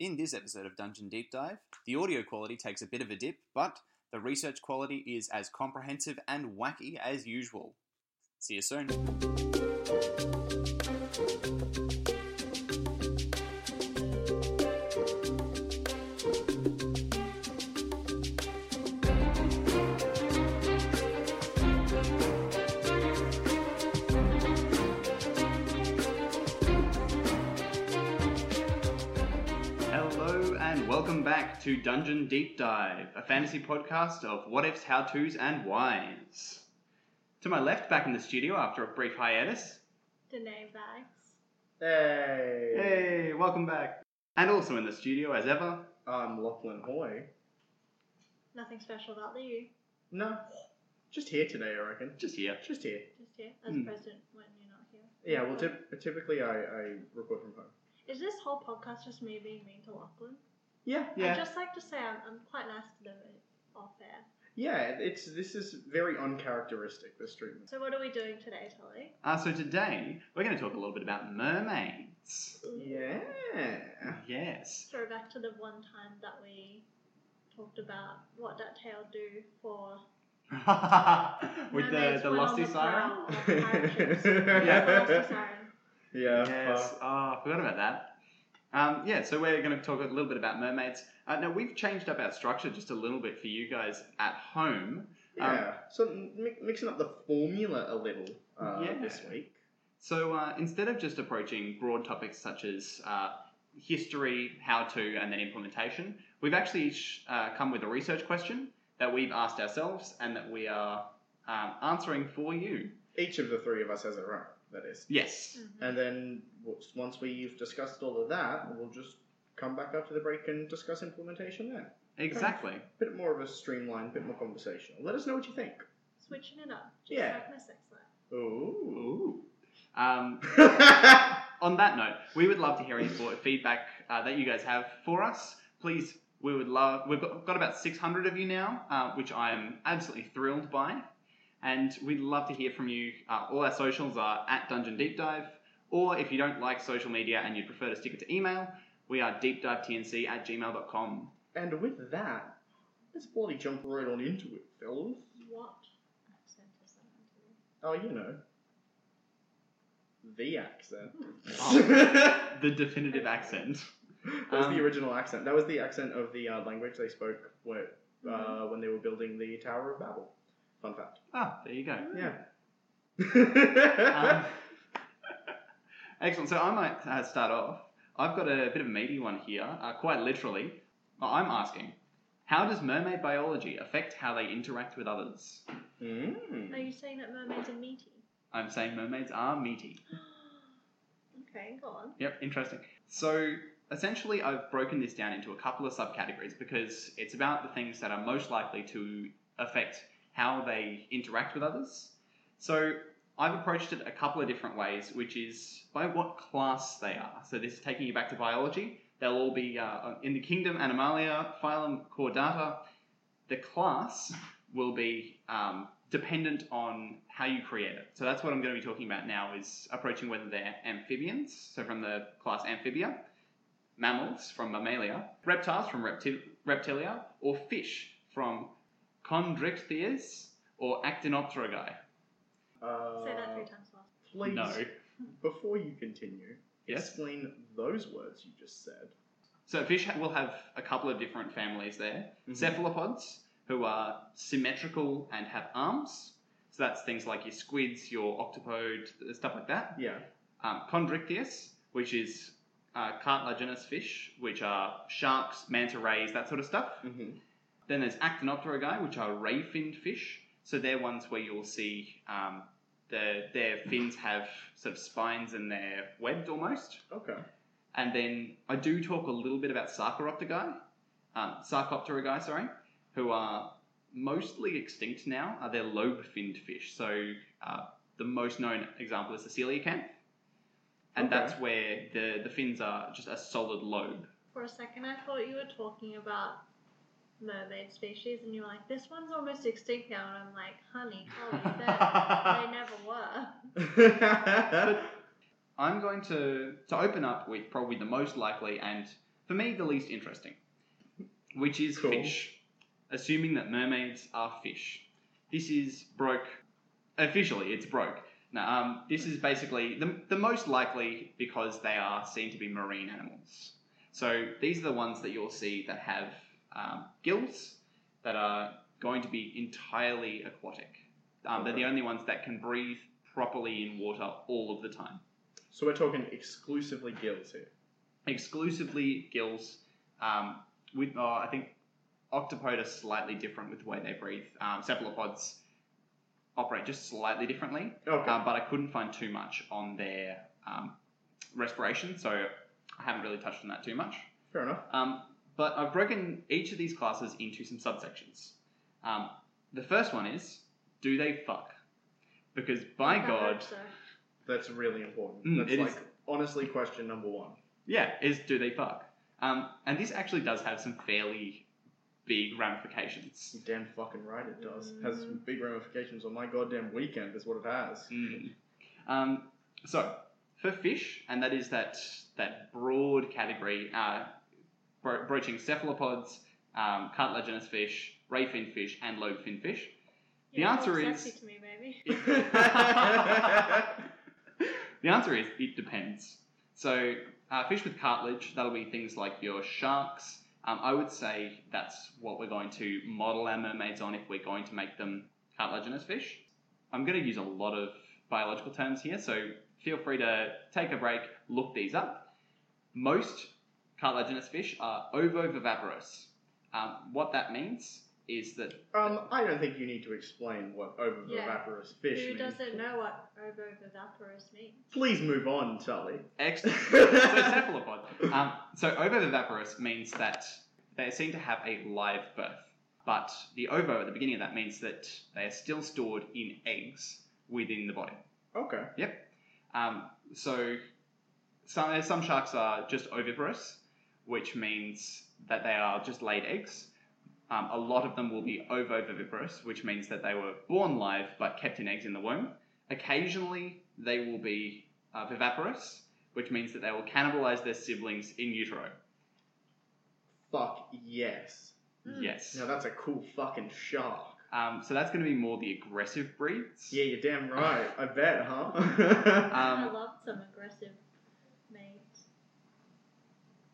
In this episode of Dungeon Deep Dive, the audio quality takes a bit of a dip, but the research quality is as comprehensive and wacky as usual. See you soon. Back to Dungeon Deep Dive, a fantasy podcast of what ifs, how to's, and whys. To my left, back in the studio after a brief hiatus. Danae Bags. Hey, Hey, welcome back. And also in the studio, as ever, I'm Lachlan Hoy. Nothing special about you. No, just here today, I reckon. just here. Just here. Just here as Hmm. president when you're not here. Yeah, well, typ- typically I, I record from home. Is this whole podcast just me being mean to Lachlan? Yeah, Yeah. I'd just like to say I'm, I'm quite nice to them off air. yeah. It's this is very uncharacteristic. This treatment. So what are we doing today, Tully? Uh, so today, we're going to talk a little bit about mermaids. Yeah. Yes. Throw back to the one time that we talked about what that tail do for With the, mermaids the went on lusty the siren? prowl of pirate ships. Yeah. The lusty siren. Yeah. Yes. fuck. Oh, I forgot about that. Um, yeah, so we're going to talk a little bit about mermaids. Uh, now, we've changed up our structure just a little bit for you guys at home. Um, Yeah. so mi- mixing up the formula a little uh, Yeah. this week. So uh, instead of just approaching broad topics such as uh, history, how to, and then implementation, we've actually sh- uh, come with a research question that we've asked ourselves and that we are um, answering for you. Each of the three of us has their own. That is. Yes. Mhm. And then once we've discussed all of that, we'll just come back after the break and discuss implementation then. Exactly. bit more of a streamlined, bit more conversational. Let us know what you think. Switching it up. Just Yeah. like my sex life. Ooh. Ooh. Um, on that note, we would love to hear any feedback uh, that you guys have for us. Please, we would love. We've got, got about 600 of you now, uh, which I am absolutely thrilled by, and we'd love to hear from you. Uh, all our socials are at Dungeon Deep Dive, or if you don't like social media and you'd prefer to stick it to email, we are deepdivetnc at gmail.com. and with that, let's bloody jump right on into it, fellas. What accent is that? Oh, you know. The accent. Oh. The definitive accent. that was Um, the original accent. That was the accent of the uh, language they spoke where, uh, when they were building the Tower of Babel. Fun fact. Ah, there you go. Yeah. Um, excellent. So I might uh, start off. I've got a bit of a meaty one here, uh, quite literally. I'm asking, how does mermaid biology affect how they interact with others? Mm. Are you saying that mermaids are meaty? I'm saying mermaids are meaty. okay, go on. Yep, interesting. So essentially, I've broken this down into a couple of subcategories because it's about the things that are most likely to affect how they interact with others. So I've approached it a couple of different ways, which is by what class they are. So this is taking you back to biology. They'll all be uh, in the kingdom Animalia, phylum Chordata. The class will be um, dependent on how you create it. So that's what I'm going to be talking about now is approaching whether they're amphibians, so from the class Amphibia, mammals from Mammalia, reptiles from repti- Reptilia, or fish from Chondrichthyes or Actinopterygii. Uh, Say that three times fast. Please, No. before you continue, Yes? explain those words you just said. So fish ha- will have a couple of different families there. Mhm. Cephalopods, who are symmetrical and have arms. So that's things like your squids, your octopode, stuff like that. Yeah. Um, Chondrichthyes, which is uh, cartilaginous fish, which are sharks, manta rays, that sort of stuff. Mm-hmm. Then there's Actinopterygii, which are ray-finned fish. So they're ones where you'll see um, the, their fins have sort of spines and they're webbed almost. Okay. And then I do talk a little bit about Sarcoropterygi, um, Sarcopterygii, sorry, who are mostly extinct now. Uh, they're lobe-finned fish. So uh, the most known example is the coelacanth, and Okay. that's where the, the fins are just a solid lobe. For a second, I thought you were talking about mermaid species, and you're like, "This one's almost extinct now," and I'm like, "Honey, you they never were." I'm going to, to open up with probably the most likely and, for me, the least interesting, which is Cool. fish. Assuming that mermaids are fish. This is broke. Officially, it's broke. Now, um, this is basically the, the most likely because they are seen to be marine animals. So these are the ones that you'll see that have um, gills that are going to be entirely aquatic. Um, They're the only ones that can breathe properly in water all of the time. so we're talking exclusively gills here. Exclusively gills. Um, with oh, I think octopod are slightly different with the way they breathe. Um, cephalopods operate just slightly differently, Okay. um, but I couldn't find too much on their um, respiration, so I haven't really touched on that too much. Fair enough. Um, but I've broken each of these classes into some subsections. Um, the first one is do they fuck? Because by I hope God, so. That's really important. Mm, That's it like is. honestly question number one. yeah, is do they fuck? Um, and this actually does have some fairly big ramifications. You're damn fucking right it does. Has some big ramifications on my goddamn weekend is what it has. Mm. Um, so for fish, and that is that that broad category, uh, bro- broaching cephalopods, um, cartilaginous fish, ray fin fish, and lobe fin fish. The Yeah, answer talk is- sexy to me, baby. the answer is it depends. So, uh, fish with cartilage, that'll be things like your sharks. Um, I would say that's what we're going to model our mermaids on if we're going to make them cartilaginous fish. I'm going to use a lot of biological terms here, so feel free to take a break, look these up. Most cartilaginous fish are ovoviviparous. Um, what that means is that Um, I don't think you need to explain what ovoviviparous fish Who means. doesn't know what ovoviviparous means? Please move on, Tully. Excellent. so cephalopod. Um, so ovoviviparous means that they seem to have a live birth, but the ovo at the beginning of that means that they are still stored in eggs within the body. Okay. Yep. Um, so some some sharks are just oviparous, which means that they are just laid eggs. Um, a lot of them will be ovoviviparous, which means that they were born live but kept in eggs in the womb. Occasionally, they will be uh, viviparous, which means that they will cannibalize their siblings in utero. Fuck yes. Yes. Now that's a cool fucking shark. Um, so that's going to be more the aggressive breeds. Yeah, you're damn right. I bet, huh? I Um, love some aggressive maids.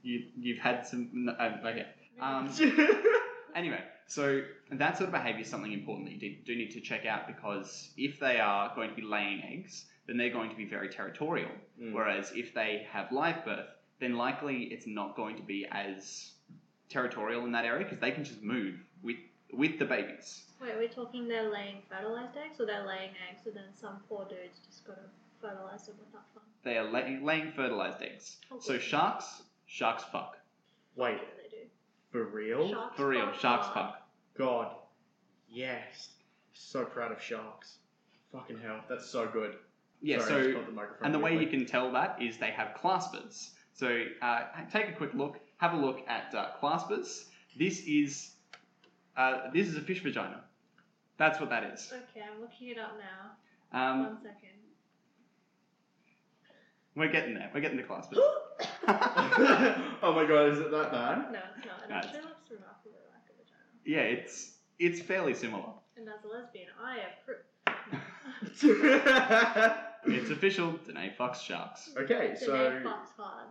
You, you've had some. no, uh, okay. Um, Anyway, so that sort of behaviour is something important that you do, do need to check out because if they are going to be laying eggs, then they're going to be very territorial. Mm. Whereas if they have live birth, then likely it's not going to be as territorial in that area because they can just move with with the babies. Wait, we're talking they're laying fertilized eggs, or they're laying eggs, and then some poor dude's just gotta fertilize them with that fun. They are lay, laying fertilized eggs. So sharks, sharks fuck. Wait, What do they do? for real? Sharks For real, fuck sharks hard. fuck. God, yes. So proud of sharks. Fucking hell, that's so good. Yeah, Sorry, I so just the microphone And the way quickly. you can tell that is they have claspers. So uh, take a quick look. Have a look at uh, claspers. This is uh, this is a fish vagina. That's what that is. Okay, I'm looking it up now. Um, One second. We're getting there. We're getting to claspers. oh my god, is it that bad? No, it's not. It No, actually it's- looks remarkably like a vagina. yeah, it's it's fairly similar. And as a lesbian, I approve. It's official. Danae fucks sharks. okay, So so they fucks hard.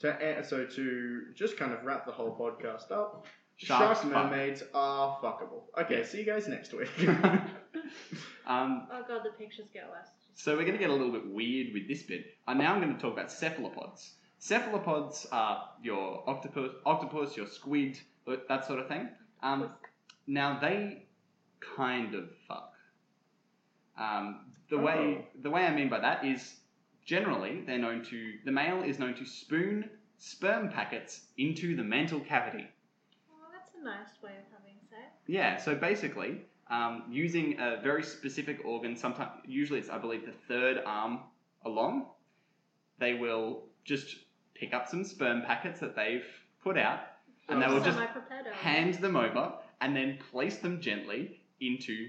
to a- so to just kind of wrap the whole podcast up, Sharks shark fuck. mermaids are fuckable. Okay, see you guys next week. Um, Oh god, the pictures get worse. So we're going to get a little bit weird with this bit. And now I'm going to talk about cephalopods. Cephalopods are your octopus, octopus, your squid, that sort of thing. Um, now they kind of fuck. Um, the way Oh. the way I mean by that is generally they're known to the male is known to spoon sperm packets into the mantle cavity. Oh, that's a nice way of having sex. Yeah, so basically, um, using a very specific organ, sometimes usually it's I believe the third arm along, they will just pick up some sperm packets that they've put out, and they will just hand them over and then place them gently into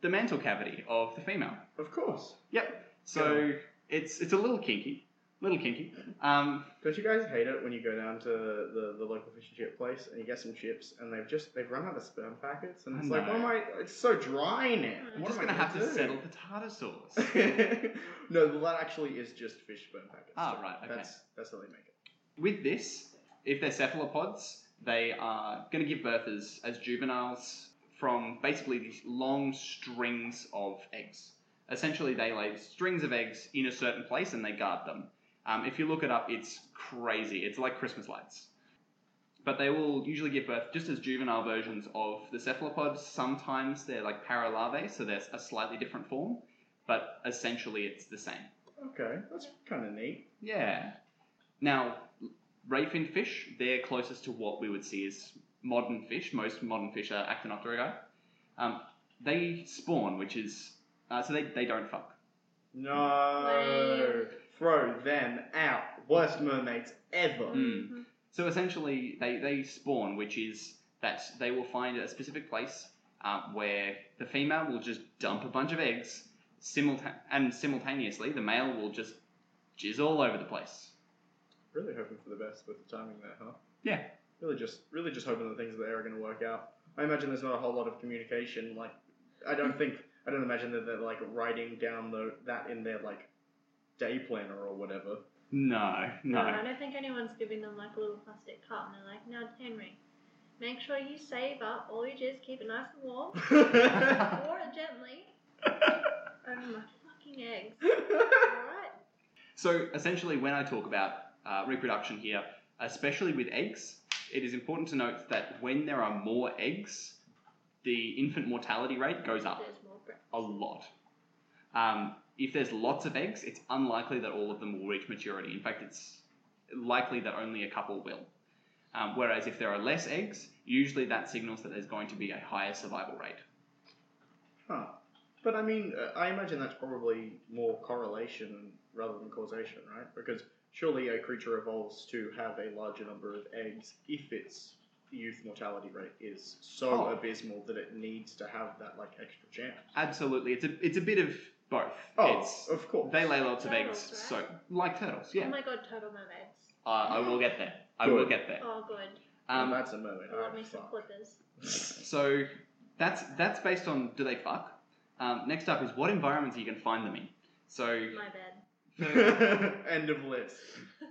the mantle cavity of the female. Of course. Yep. So it's it's a little kinky, little kinky. Um, Don't you guys hate it when you go down to the, the local fish and chip place and you get some chips and they've just they've run out of sperm packets and I it's like, know. what am I? It's so dry now. I'm What just am I gonna have to do? settle tartar sauce. no, well, that actually is just fish sperm packets. Ah, right, okay. That's that's how they make it. With this, if they're cephalopods, they are going to give birth as, as juveniles from basically these long strings of eggs. Essentially, they lay strings of eggs in a certain place and they guard them. Um, if you look it up, it's crazy. It's like Christmas lights. But they will usually give birth just as juvenile versions of the cephalopods. Sometimes they're like paralarvae, so they're a slightly different form, but essentially it's the same. Okay, that's kind of neat. Yeah. Now, rayfin fish, they're closest to what we would see as modern fish. Most modern fish are actinopterygii. Um, they spawn, which is uh, so they, they don't fuck. No, Lame. Throw them out. Worst mermaids ever. Mm. So essentially, they, they spawn, which is that they will find a specific place um, where the female will just dump a bunch of eggs, simulta- and simultaneously the male will just jizz all over the place. Really hoping for the best with the timing there, huh? Yeah. Really just, really just hoping that things there are going to work out. I imagine there's not a whole lot of communication. Like, I don't think, I don't imagine that they're like writing down the that in their like day planner or whatever. No, no. No, I don't think anyone's giving them like a little plastic cup and they're like, now Henry, make sure you save up all your jizz, keep it nice and warm, pour it gently over my fucking eggs. Alright? So essentially, when I talk about uh, reproduction here, especially with eggs, it is important to note that when there are more eggs, the infant mortality rate goes up There's more breath. a lot. Um, if there's lots of eggs, it's unlikely that all of them will reach maturity. In fact, it's likely that only a couple will. Um, whereas if there are less eggs, usually that signals that there's going to be a higher survival rate. Huh. But I mean, uh, I imagine that's probably more correlation rather than causation, right? Because surely a creature evolves to have a larger number of eggs if its youth mortality rate is so Oh. abysmal that it needs to have that like extra chance. Absolutely, it's a it's a bit of both. Oh, it's, of course. They lay lots of Turtles, eggs, right? so like turtles. Yeah, Oh my god, turtle mermaids. uh, I will get there. I will Good. get there. Oh, good. Well, Um, that's a mermaid. I love Oh, me some fuck. claspers. So that's that's based on do they fuck. Um, next up is what environments you can find them in. So My bed. End of list.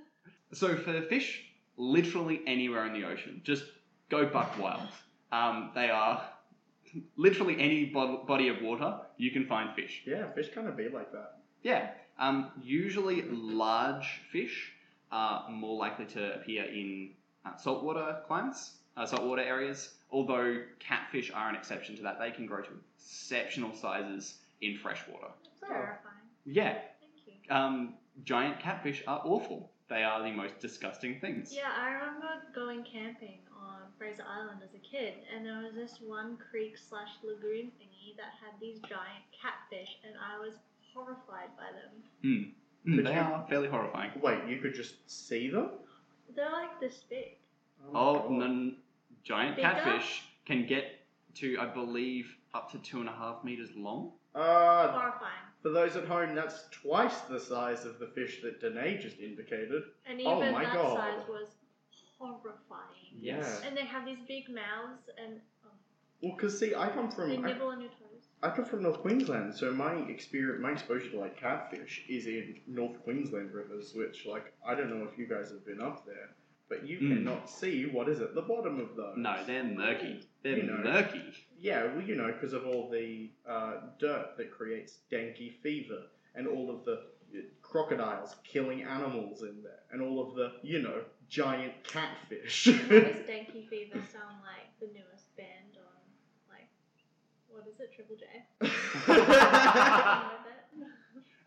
so for fish, literally anywhere in the ocean, just go buck wild. Um, they are literally any bo- body of water you can find fish. Yeah, fish kind of be like that. Yeah. Um, usually large fish are more likely to appear in uh, saltwater climates, uh, saltwater areas, although catfish are an exception to that. They can grow to exceptional sizes in freshwater. Terrifying. Yeah. Thank you. Um, giant catfish are awful. They are the most disgusting things. Yeah, I remember going camping on Fraser Island as a kid, and there was this one creek slash lagoon thingy that had these giant catfish, and I was horrified by them. Mm, Could they you- are fairly horrifying. Wait, you could just see them? They're like this big. my Oh, God. no, giant Bigger? catfish can get to, I believe, up to two and a half meters long. Uh, Horrifying. For those at home, that's twice the size of the fish that Danae just indicated. And Oh even my that God. size was horrifying. Yes. And they have these big mouths, and oh, Well, cause see, I come they from I, nibble on your toes. I come from North Queensland, so my experience, my exposure to like catfish is in North Queensland rivers, which like I don't know if you guys have been up there, but you Mm. cannot see what is at the bottom of those. No, they're murky. They're You know. murky. Yeah, well, you know, because of all the uh, dirt that creates dengue fever, and all of the uh, crocodiles killing animals in there, and all of the, you know, giant catfish. How does Dengue Fever sound like the newest band on, like, what is it, Triple J?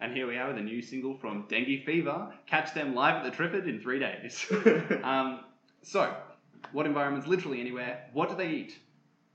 And here we are with a new single from Dengue Fever. Catch them live at the Triffid in three days. um, so, what environments? Literally anywhere. What do they eat?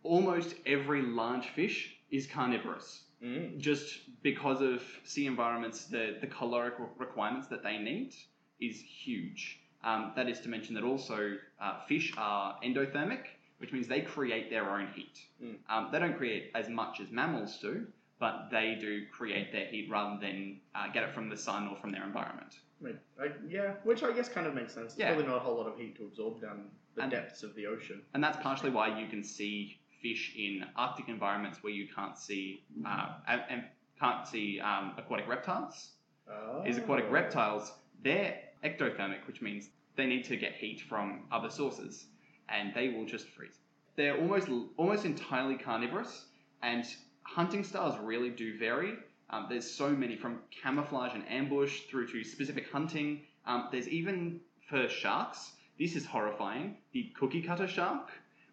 Almost every large fish is carnivorous. Mm. Just because of sea environments, the, the caloric requirements that they need is huge. Um, that is to mention that also uh, fish are endothermic, which means they create their own heat. Mm. Um, they don't create as much as mammals do, but they do create their heat rather than uh, get it from the sun or from their environment. Mean, I, yeah, which I guess kind of makes sense. There's Yeah. probably not a whole lot of heat to absorb down the And- depths of the ocean. And that's partially why you can see fish in Arctic environments where you can't see uh, and, and can't see um, aquatic reptiles. Oh. Is aquatic reptiles they're ectothermic, which means they need to get heat from other sources, and they will just freeze. They're almost almost entirely carnivorous, and hunting styles really do vary. Um, there's so many from camouflage and ambush through to specific hunting. Um, there's even for sharks. This is horrifying. The cookie cutter shark,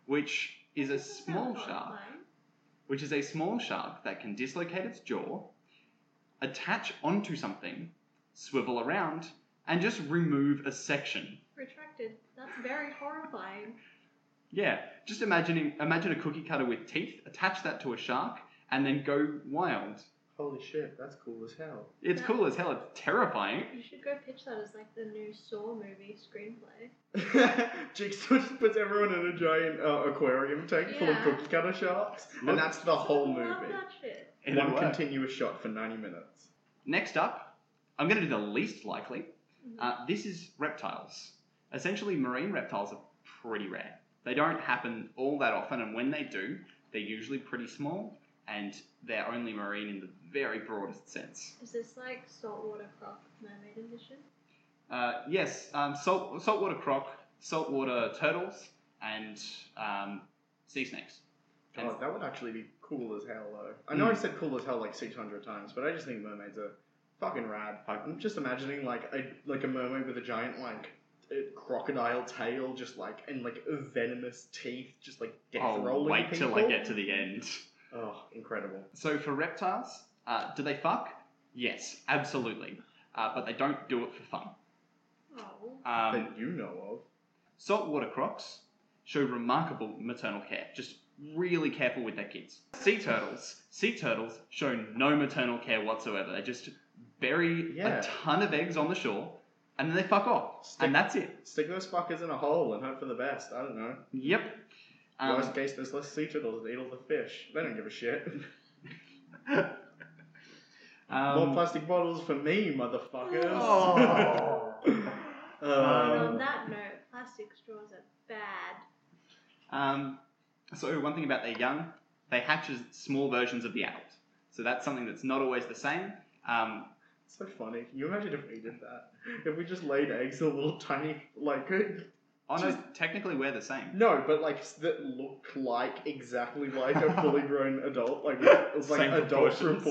which is a small shark which is a small shark that can dislocate its jaw, attach onto something, swivel around, and just remove a section. Retracted. That's very horrifying. Yeah, just imagining imagine a cookie cutter with teeth, attach that to a shark, and then go wild. Holy shit, that's cool as hell. It's cool as hell. It's terrifying. You should go pitch that as like the new Saw movie screenplay. Jigsaw just puts everyone in a giant uh, aquarium tank full of Yeah. cookie cutter sharks, Look. and that's the whole I love movie. that shit. It'll One work. continuous shot for 90 minutes. Next up, I'm going to do the least likely. Uh, this is reptiles. Essentially, marine reptiles are pretty rare. They don't happen all that often, and when they do, they're usually pretty small, and they're only marine in the very broadest sense. Is this like saltwater croc mermaid edition? Uh, yes, um, salt, saltwater croc, saltwater turtles, and um, sea snakes. And- Oh, that would actually be cool as hell, though. I know I Mm. said cool as hell like 600 times, but I just think mermaids are fucking rad. I'm just imagining like a like a mermaid with a giant like uh, crocodile tail, just like and like venomous teeth, just like death I'll rolling wait people. till I get to the end. Oh, incredible! So for reptiles, uh, do they fuck? Yes, absolutely. Uh, but they don't do it for fun. Oh. Um, that you know of. saltwater crocs show remarkable maternal care, just really careful with their kids. Sea turtles, sea turtles show no maternal care whatsoever. They just bury Yeah. a ton of eggs on the shore and then they fuck off. Stick- and that's it. Stick those fuckers in a hole and hope for the best. I don't know. Yep. Um, Worst case, there's less sea turtles that eat all the fish. They don't give a shit. More um, plastic bottles for me, motherfuckers. Oh. and Um, on that note, plastic straws are bad. Um, so one thing about their young, they hatch as small versions of the adult. So that's something that's not always the same. Um, so funny. Can you imagine if we did that? If we just laid eggs in a little tiny, like, no, technically we're the same. no, but like s- that look like exactly like a fully grown adult, like with, like Same adult proportions.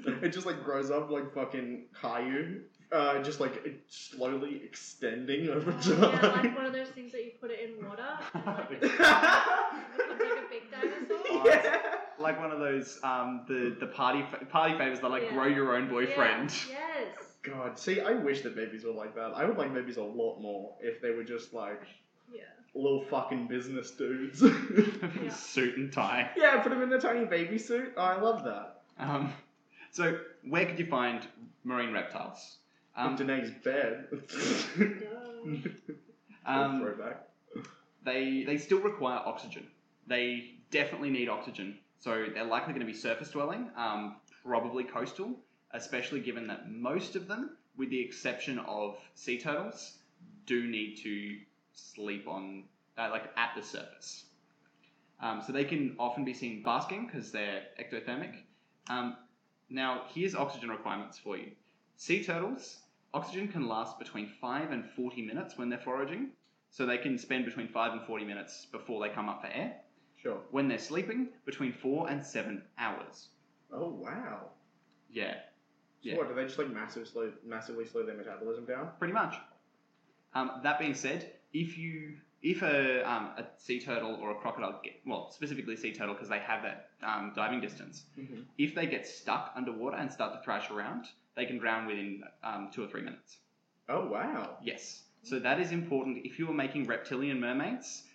proportions. It just like grows up like fucking Caillou, uh, just like it slowly extending over yeah, time. like one of those things that you put it in water and like it becomes like a big dinosaur. yeah. Like one of those um, the the party fa- party favors that like Yeah. grow your own boyfriend. Yeah, yes. God, see, I wish that babies were like that. I would like babies a lot more if they were just like Yeah. little fucking business dudes. Yeah. Suit and tie. yeah, put them in a tiny baby suit. Oh, I love that. Um, so where could you find marine reptiles? Um, Um, Danae's bed. Duh. um, Throwback. they they still require oxygen. They definitely need oxygen. So they're likely going to be surface dwelling, um, probably coastal, especially given that most of them, with the exception of sea turtles, do need to sleep on uh, like at the surface. Um, so they can often be seen basking because they're ectothermic. Um, now here's oxygen requirements for you. Sea turtles, oxygen can last between 5 and 40 minutes when they're foraging. So they can spend between 5 and 40 minutes before they come up for air. Sure. When they're sleeping, between 4 and 7 hours. Oh wow. Yeah, So Yeah. what? Do they just like massive slow, massively slow their metabolism down? pretty much. Um, that being said, if you if a, um, a sea turtle or a crocodile get well specifically sea turtle because they have that um, diving distance, Mhm. if they get stuck underwater and start to thrash around, they can drown within um, two or three minutes. Oh wow. Yes. So that is important. If you are making reptilian mermaids,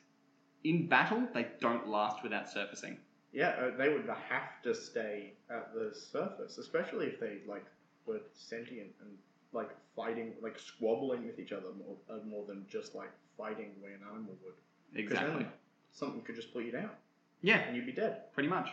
in battle, they don't last without surfacing. Yeah, uh, they would have to stay at the surface, especially if they like were sentient and like fighting, like squabbling with each other more, uh, more than just like fighting the way an animal would. 'Cause Exactly. then something could just put you down Yeah, and you'd be dead. pretty much.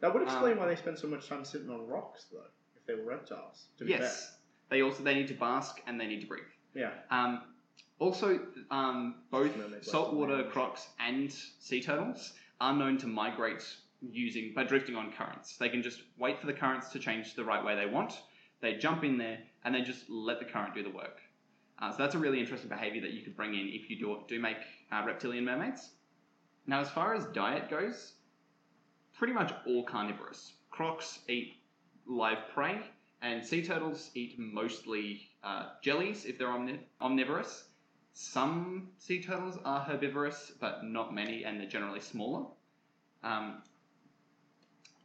That would explain Um, why they spend so much time sitting on rocks, though, if they were reptiles. To be Yes. They also they need to bask and they need to breathe. fair. Yeah. Um, also, um, both Mermaids like saltwater mermaids. crocs and sea turtles are known to migrate using by drifting on currents. They can just wait for the currents to change the right way they want. They jump in there and they just let the current do the work. Uh, so that's a really interesting behavior that you could bring in if you do, do make uh, reptilian mermaids. Now, as far as diet goes, pretty much all carnivorous. Crocs eat live prey, and sea turtles eat mostly uh, jellies if they're omni- omnivorous. Some sea turtles are herbivorous, but not many, and they're generally smaller. Um,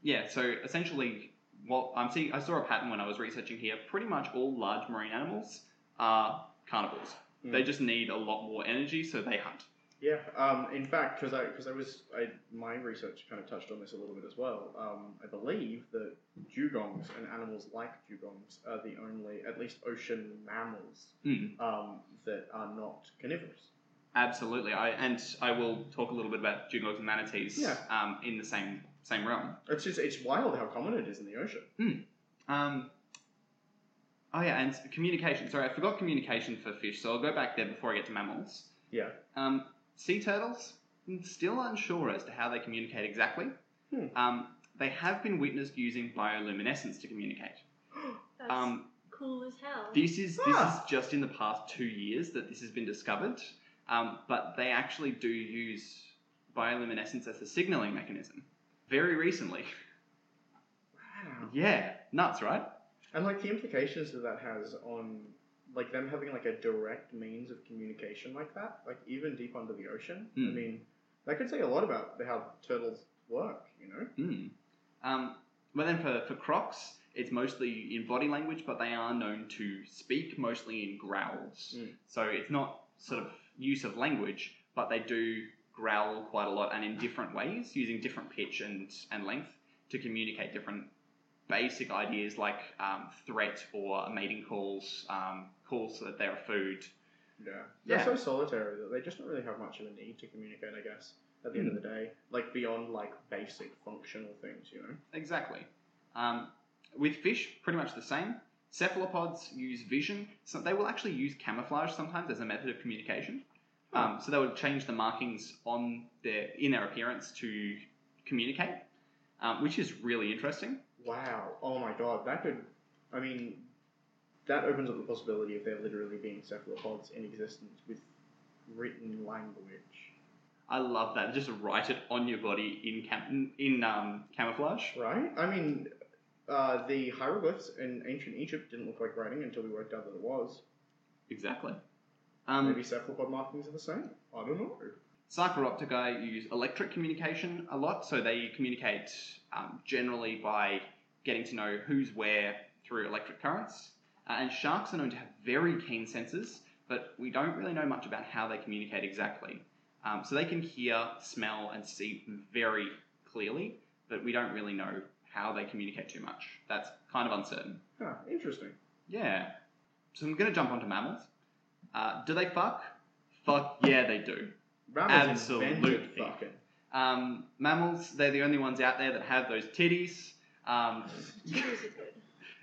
yeah, so essentially, what I'm seeing, I saw a pattern when I was researching here. Pretty much all large marine animals are carnivores. They Mm. just need a lot more energy, so they hunt. Yeah. Um, in fact, because I because I was I my research kind of touched on this a little bit as well. Um, I believe that dugongs and animals like dugongs are the only, at least ocean mammals, Mm. um, that are not carnivorous. Absolutely, I and I will talk a little bit about dugongs and manatees Yeah. um, in the same same realm. It's just it's wild how common it is in the ocean. Um, oh yeah, and communication. Sorry, I forgot communication for fish, so I'll go back there before I get to mammals. Yeah. Um, sea turtles, I'm still unsure as to how they communicate exactly. Hmm. Um, they have been witnessed using bioluminescence to communicate. That's Um, cool as hell. This is this Ah. is just in the past two years that this has been discovered, um, but they actually do use bioluminescence as a signaling mechanism. Very recently, Wow. yeah, nuts, right? And like the implications that that has on like them having like a direct means of communication like that, like even deep under the ocean. I Hmm. mean, that could say a lot about how turtles work. You know. Mm. Um, but then for, for crocs, it's mostly in body language, but they are known to speak mostly in growls. Mm. So it's not sort of use of language, but they do growl quite a lot and in different ways, using different pitch and, and length to communicate different basic ideas like um, threat or mating calls, um, calls that they're food. Yeah. They're Yeah. so solitary that they just don't really have much of a need to communicate. I guess at the end Hmm. of the day, like beyond like basic functional things. You know. Exactly. Um, with fish, pretty much the same. Cephalopods use vision, so they will actually use camouflage sometimes as a method of communication. Um, so they would change the markings on their in their appearance to communicate, um, which is really interesting. Wow. Oh my god. That could. I mean, that opens up the possibility of there literally being cephalopods in existence with written language. I love that. Just write it on your body in cam- in um, camouflage. Right? I mean, uh, the hieroglyphs in ancient Egypt didn't look like writing until we worked out that it was. Exactly. Um, Maybe cephalopod markings are the same. I don't know. Sarcoropteri use electric communication a lot, so they communicate um, generally by getting to know who's where through electric currents. Uh, and sharks are known to have very keen senses, but we don't really know much about how they communicate exactly. Um, so they can hear, smell, and see very clearly, but we don't really know how they communicate too much. That's kind of uncertain. Huh, interesting. Yeah. So I'm going to jump onto mammals. Uh, do they fuck? Fuck yeah, they do. Mammals Absolutely. fucking. Um, mammals, they're the only ones out there that have those titties. Um, Titties are good.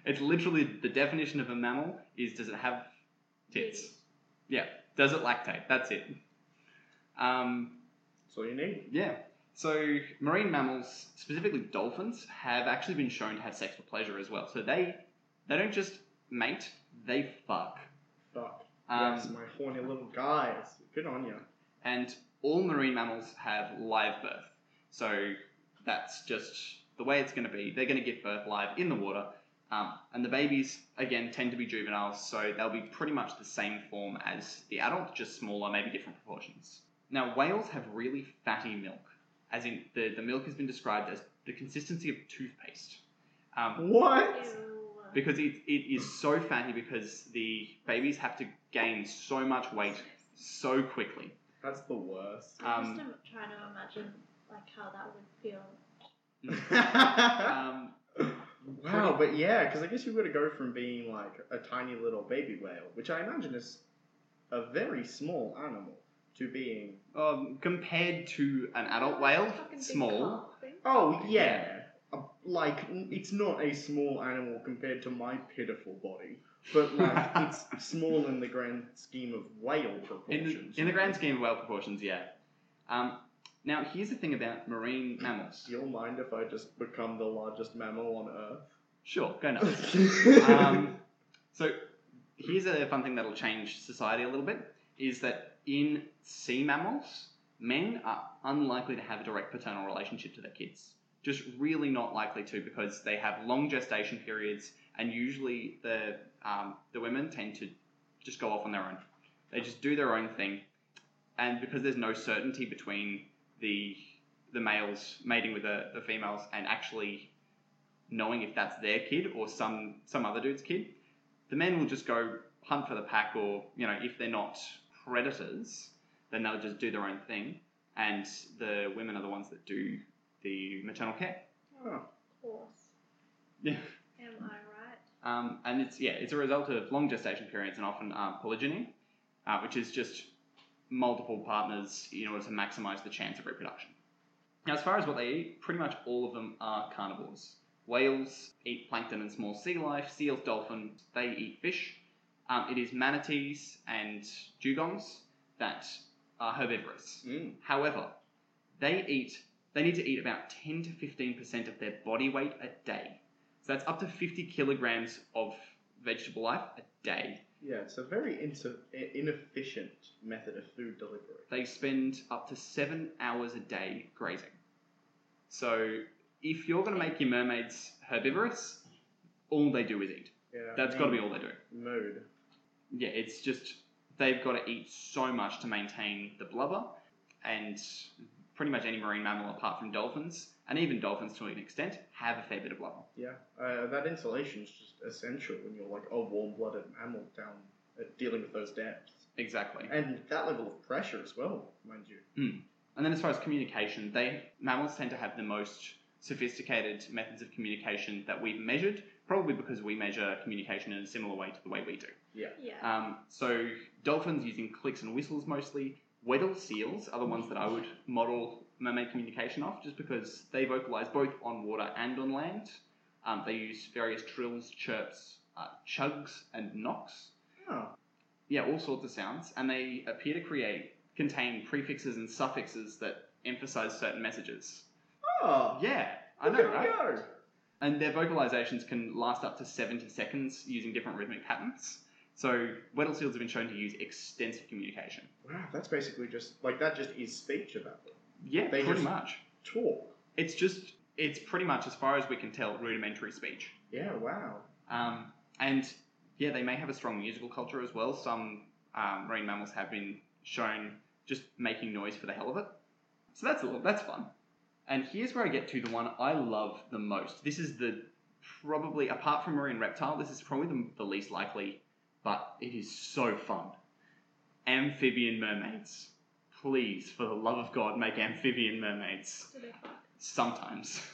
It's literally the definition of a mammal is does it have tits? Titties. Yeah. Does it lactate? That's it. Um, That's all you need. yeah. So marine mammals, specifically dolphins, have actually been shown to have sex for pleasure as well. So they they don't just mate, they fuck. Fuck. Um, yes, my horny little guys. Good on you. and all marine mammals have live birth. So that's just the way it's going to be. They're going to give birth live in the water, um, and the babies again tend to be juveniles, so they'll be pretty much the same form as the adult, just smaller, maybe different proportions. Now whales have really fatty milk, as in the, the milk has been described as the consistency of toothpaste. Um, What? Ew. because it, it is so fatty because the babies have to gain so much weight so quickly. That's the worst. I'm Um, just trying to imagine like how that would feel. Um, wow, but yeah, because I guess you've got to go from being like a tiny little baby whale, which I imagine is a very small animal, to being um, compared to an adult whale, Fucking big small. carp thing. oh yeah, Uh, like it's not a small animal compared to my pitiful body, but like it's small in the grand scheme of whale In proportions. the, in the grand scheme of whale proportions, yeah. Um, now, here's the thing about marine mammals. You'll mind if I just become the largest mammal on Earth? Sure, go nuts. um, so here's a fun thing that'll change society a little bit is that in sea mammals, men are unlikely to have a direct paternal relationship to their kids. Just really not likely to because they have long gestation periods and usually the um, the women tend to just go off on their own. They just do their own thing, and because there's no certainty between the the males mating with the, the females and actually knowing if that's their kid or some some other dude's kid, the men will just go hunt for the pack, or you know, if they're not predators, then they'll just do their own thing, and the women are the ones that do the maternal care. Oh, Of course. Yeah. Am I right? Um, and it's yeah, it's a result of long gestation periods and often uh, polygyny, uh, which is just multiple partners in order to maximize the chance of reproduction. Now, as far as what they eat, pretty much all of them are carnivores. Whales eat plankton and small sea life. Seals, dolphins, they eat fish. Um, it is manatees and dugongs that are herbivorous. mm. However, they eat they need to eat about 10 to 15% of their body weight a day. So that's up to 50 kilograms of vegetable life a day. Yeah, it's a very inefficient method of food delivery. They spend up to seven hours a day grazing. So if you're going to make your mermaids herbivorous, all they do is eat. Yeah, That's got to be all they do. Mood. Yeah, it's just they've got to eat so much to maintain the blubber, and pretty much any marine mammal apart from dolphins, and even dolphins to an extent, have a fair bit of blubber. Yeah, uh, that insulation is just essential when you're like a warm-blooded mammal down uh, dealing with those depths, Exactly. and that level of pressure as well, mind you. And then as far as communication, they mammals tend to have the most sophisticated methods of communication that we've measured, probably because we measure communication in a similar way to the way we do. Yeah. Yeah. Um, so dolphins using clicks and whistles mostly. Weddell seals are the ones that I would model mermaid communication off, just because they vocalize both on water and on land. Um, they use various trills, chirps, uh, chugs, and knocks. Oh, Yeah, all sorts of sounds, and they appear to create contain prefixes and suffixes that emphasize certain messages. oh, Yeah, I know, right? go. And their vocalizations can last up to 70 seconds using different rhythmic patterns. So Weddell seals have been shown to use extensive communication. Wow, that's basically just like that. Just is speech about them. Yeah, They pretty much. Talk. It's just, it's pretty much, as far as we can tell, rudimentary speech. Yeah. Wow. Um, and yeah, they may have a strong musical culture as well. Some um, marine mammals have been shown just making noise for the hell of it. So that's a little, that's fun. And here's where I get to the one I love the most. This is the probably apart from marine reptile, this is probably the, the least likely, but it is so fun. Amphibian mermaids. Please, for the love of God, make amphibian mermaids Do they fuck? sometimes.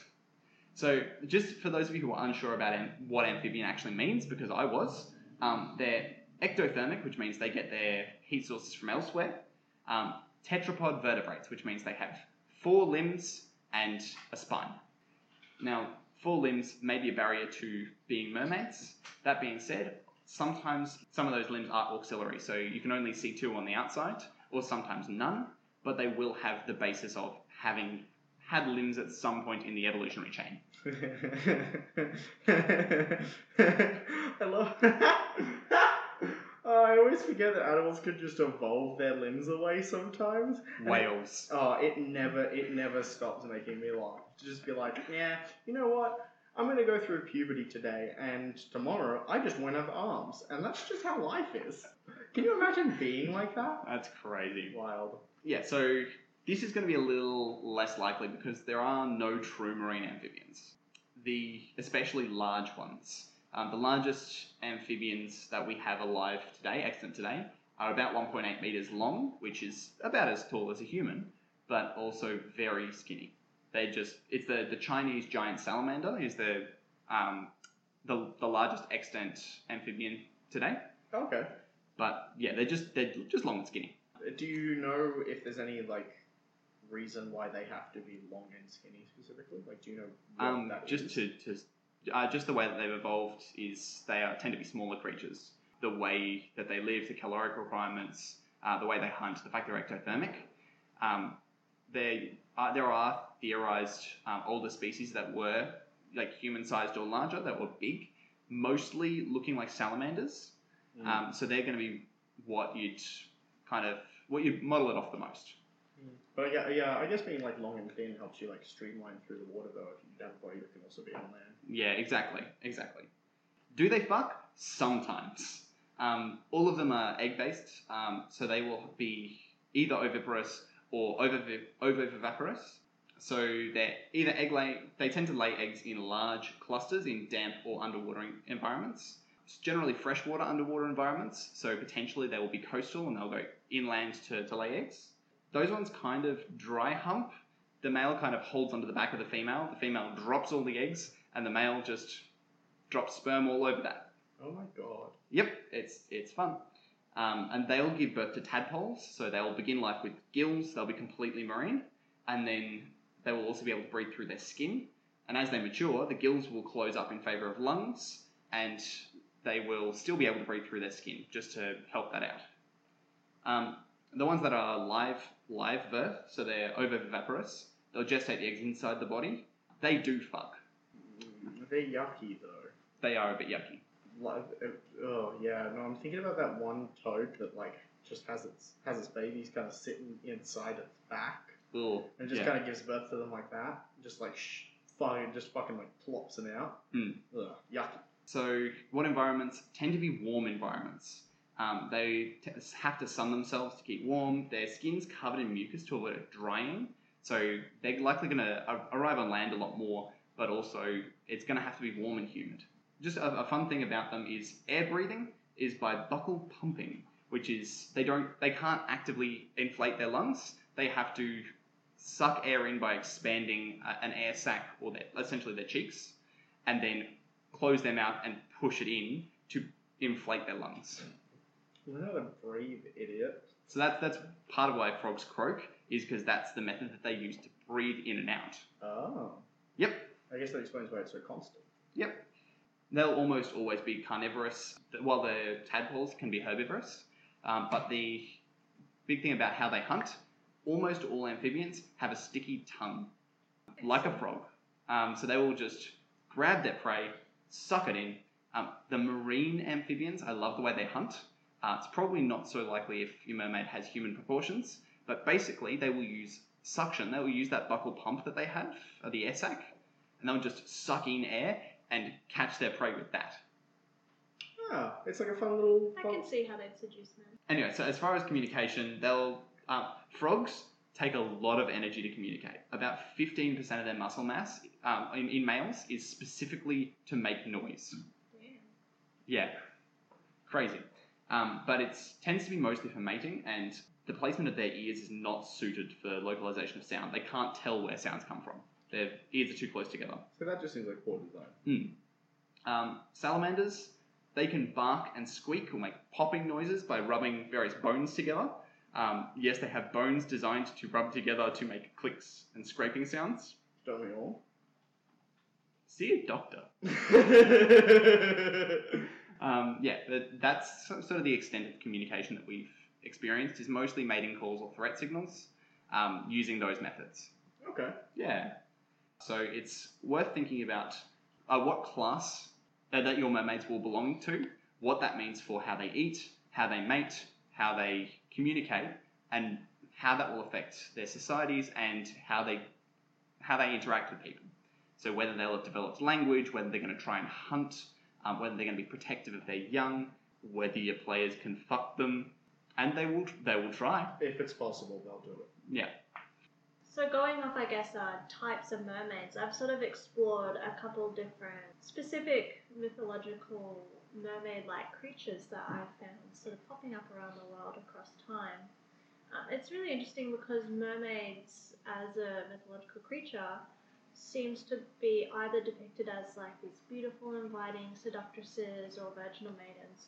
So, just for those of you who are unsure about am- what amphibian actually means, because I was, um, they're ectothermic, which means they get their heat sources from elsewhere. Um, tetrapod vertebrates, which means they have four limbs and a spine. Now, four limbs may be a barrier to being mermaids. That being said, sometimes some of those limbs are auxiliary, so you can only see two on the outside, or sometimes none, but they will have the basis of having had limbs at some point in the evolutionary chain. I love. oh, I always forget that animals could just evolve their limbs away sometimes. It- Whales. Oh, it never, it never stops making me laugh. To just be like, yeah, you know what? I'm gonna go through puberty today, and tomorrow I just won't have arms, and that's just how life is. Can you imagine being like that? That's crazy. Wild. Yeah, so this is going to be a little less likely because there are no true marine amphibians. The especially large ones Um, the largest amphibians that we have alive today, extant today, are about 1.8 meters long, which is about as tall as a human, but also very skinny. They just it's the, the Chinese giant salamander is the um, the, the largest extant amphibian today. Okay. But yeah, they're just they're just long and skinny. Do you know if there's any like reason why they have to be long and skinny specifically? Like, do you know Um, that just is? to, to uh, just the way that they've evolved is they are, tend to be smaller creatures. The way that they live, the caloric requirements, uh, the way they hunt, the fact they're ectothermic. Um, there, uh, there are theorized um, older species that were like human-sized or larger, that were big, mostly looking like salamanders. Mm. Um, so they're going to be what you'd kind of what you'd model it off the most. But yeah, yeah, I guess being like long and thin helps you like streamline through the water though. If you have a body that can also be on land. Yeah, exactly, exactly. Do they fuck? Sometimes. Um, all of them are egg based, um, so they will be either oviparous or oviv- oviviparous. So they're either egg lay, they tend to lay eggs in large clusters in damp or underwater environments. It's generally freshwater underwater environments, so potentially they will be coastal and they'll go inland to, to lay eggs. Those ones kind of dry hump. The male kind of holds onto the back of the female. The female drops all the eggs, and the male just drops sperm all over that. Oh my god. Yep, it's it's fun. Um, and they'll give birth to tadpoles, so they'll begin life with gills. They'll be completely marine, and then they will also be able to breathe through their skin. And as they mature, the gills will close up in favor of lungs, and they will still be able to breathe through their skin, just to help that out. Um, the ones that are live live birth, so they're oviviparous, they'll gestate the eggs inside the body. They do fuck. Mm, They're yucky though. They are a bit yucky. Like, uh, oh yeah, no, I'm thinking about that one toad that like just has its has its babies kind of sitting inside its back Ugh, and just yeah. kind of gives birth to them like that, just like sh- fucking just fucking like plops them out. Hmm. Ugh, yucky. So, what environments tend to be warm environments? Um, they t- have to sun themselves to keep warm. Their skin's covered in mucus to avoid it drying. So, they're likely going to arrive on land a lot more, but also it's going to have to be warm and humid. Just a, a fun thing about them is air breathing is by buccal pumping, which is they don't they can't actively inflate their lungs. They have to suck air in by expanding uh, an air sac or their, essentially their cheeks, and then close their mouth and push it in to inflate their lungs. How to breathe, idiot. So that's that's part of why frogs croak is because that's the method that they use to breathe in and out. Oh. Yep, I guess that explains why it's so constant. yep. They'll almost always be carnivorous, while the tadpoles can be herbivorous. Um, but the big thing about how they hunt, almost all amphibians have a sticky tongue, like a frog. Um, so they will just grab their prey, suck it in. Um, the marine amphibians, I love the way they hunt. Uh, it's probably not so likely if your mermaid has human proportions, but basically they will use suction. They will use that buccal pump that they have, or the air sac, and they'll just suck in air and catch their prey with that. Ah, it's like a fun little. I Fun... can see how they'd seduce men. Anyway, so as far as communication, they'll um, frogs take a lot of energy to communicate. About 15% of their muscle mass um, in, in males is specifically to make noise. Damn. Yeah, crazy. Um, but it tends to be mostly for mating, and the placement of their ears is not suited for localization of sound. They can't tell where sounds come from. Their ears are too close together. So that just seems like poor design. Um, salamanders, they can bark and squeak or make popping noises by rubbing various bones together. Um, yes, they have bones designed to rub together to make clicks and scraping sounds. Don't we all? See a doctor. Um, yeah, but that's sort of the extent of communication that we've experienced is mostly mating calls or threat signals um, using those methods. okay. Yeah. So it's worth thinking about uh, what class uh, that your mermaids will belong to, what that means for how they eat, how they mate, how they communicate, and how that will affect their societies and how they how they interact with people. So whether they'll have developed language, whether they're going to try and hunt, um, whether they're going to be protective of their young, whether your players can fuck them, and they will they will try. If it's possible, they'll do it. Yeah. So going off, I guess, uh, types of mermaids, I've sort of explored a couple different specific mythological mermaid-like creatures that I've found sort of popping up around the world across time. Uh, it's really interesting because mermaids, as a mythological creature, seems to be either depicted as like these beautiful, inviting seductresses or virginal maidens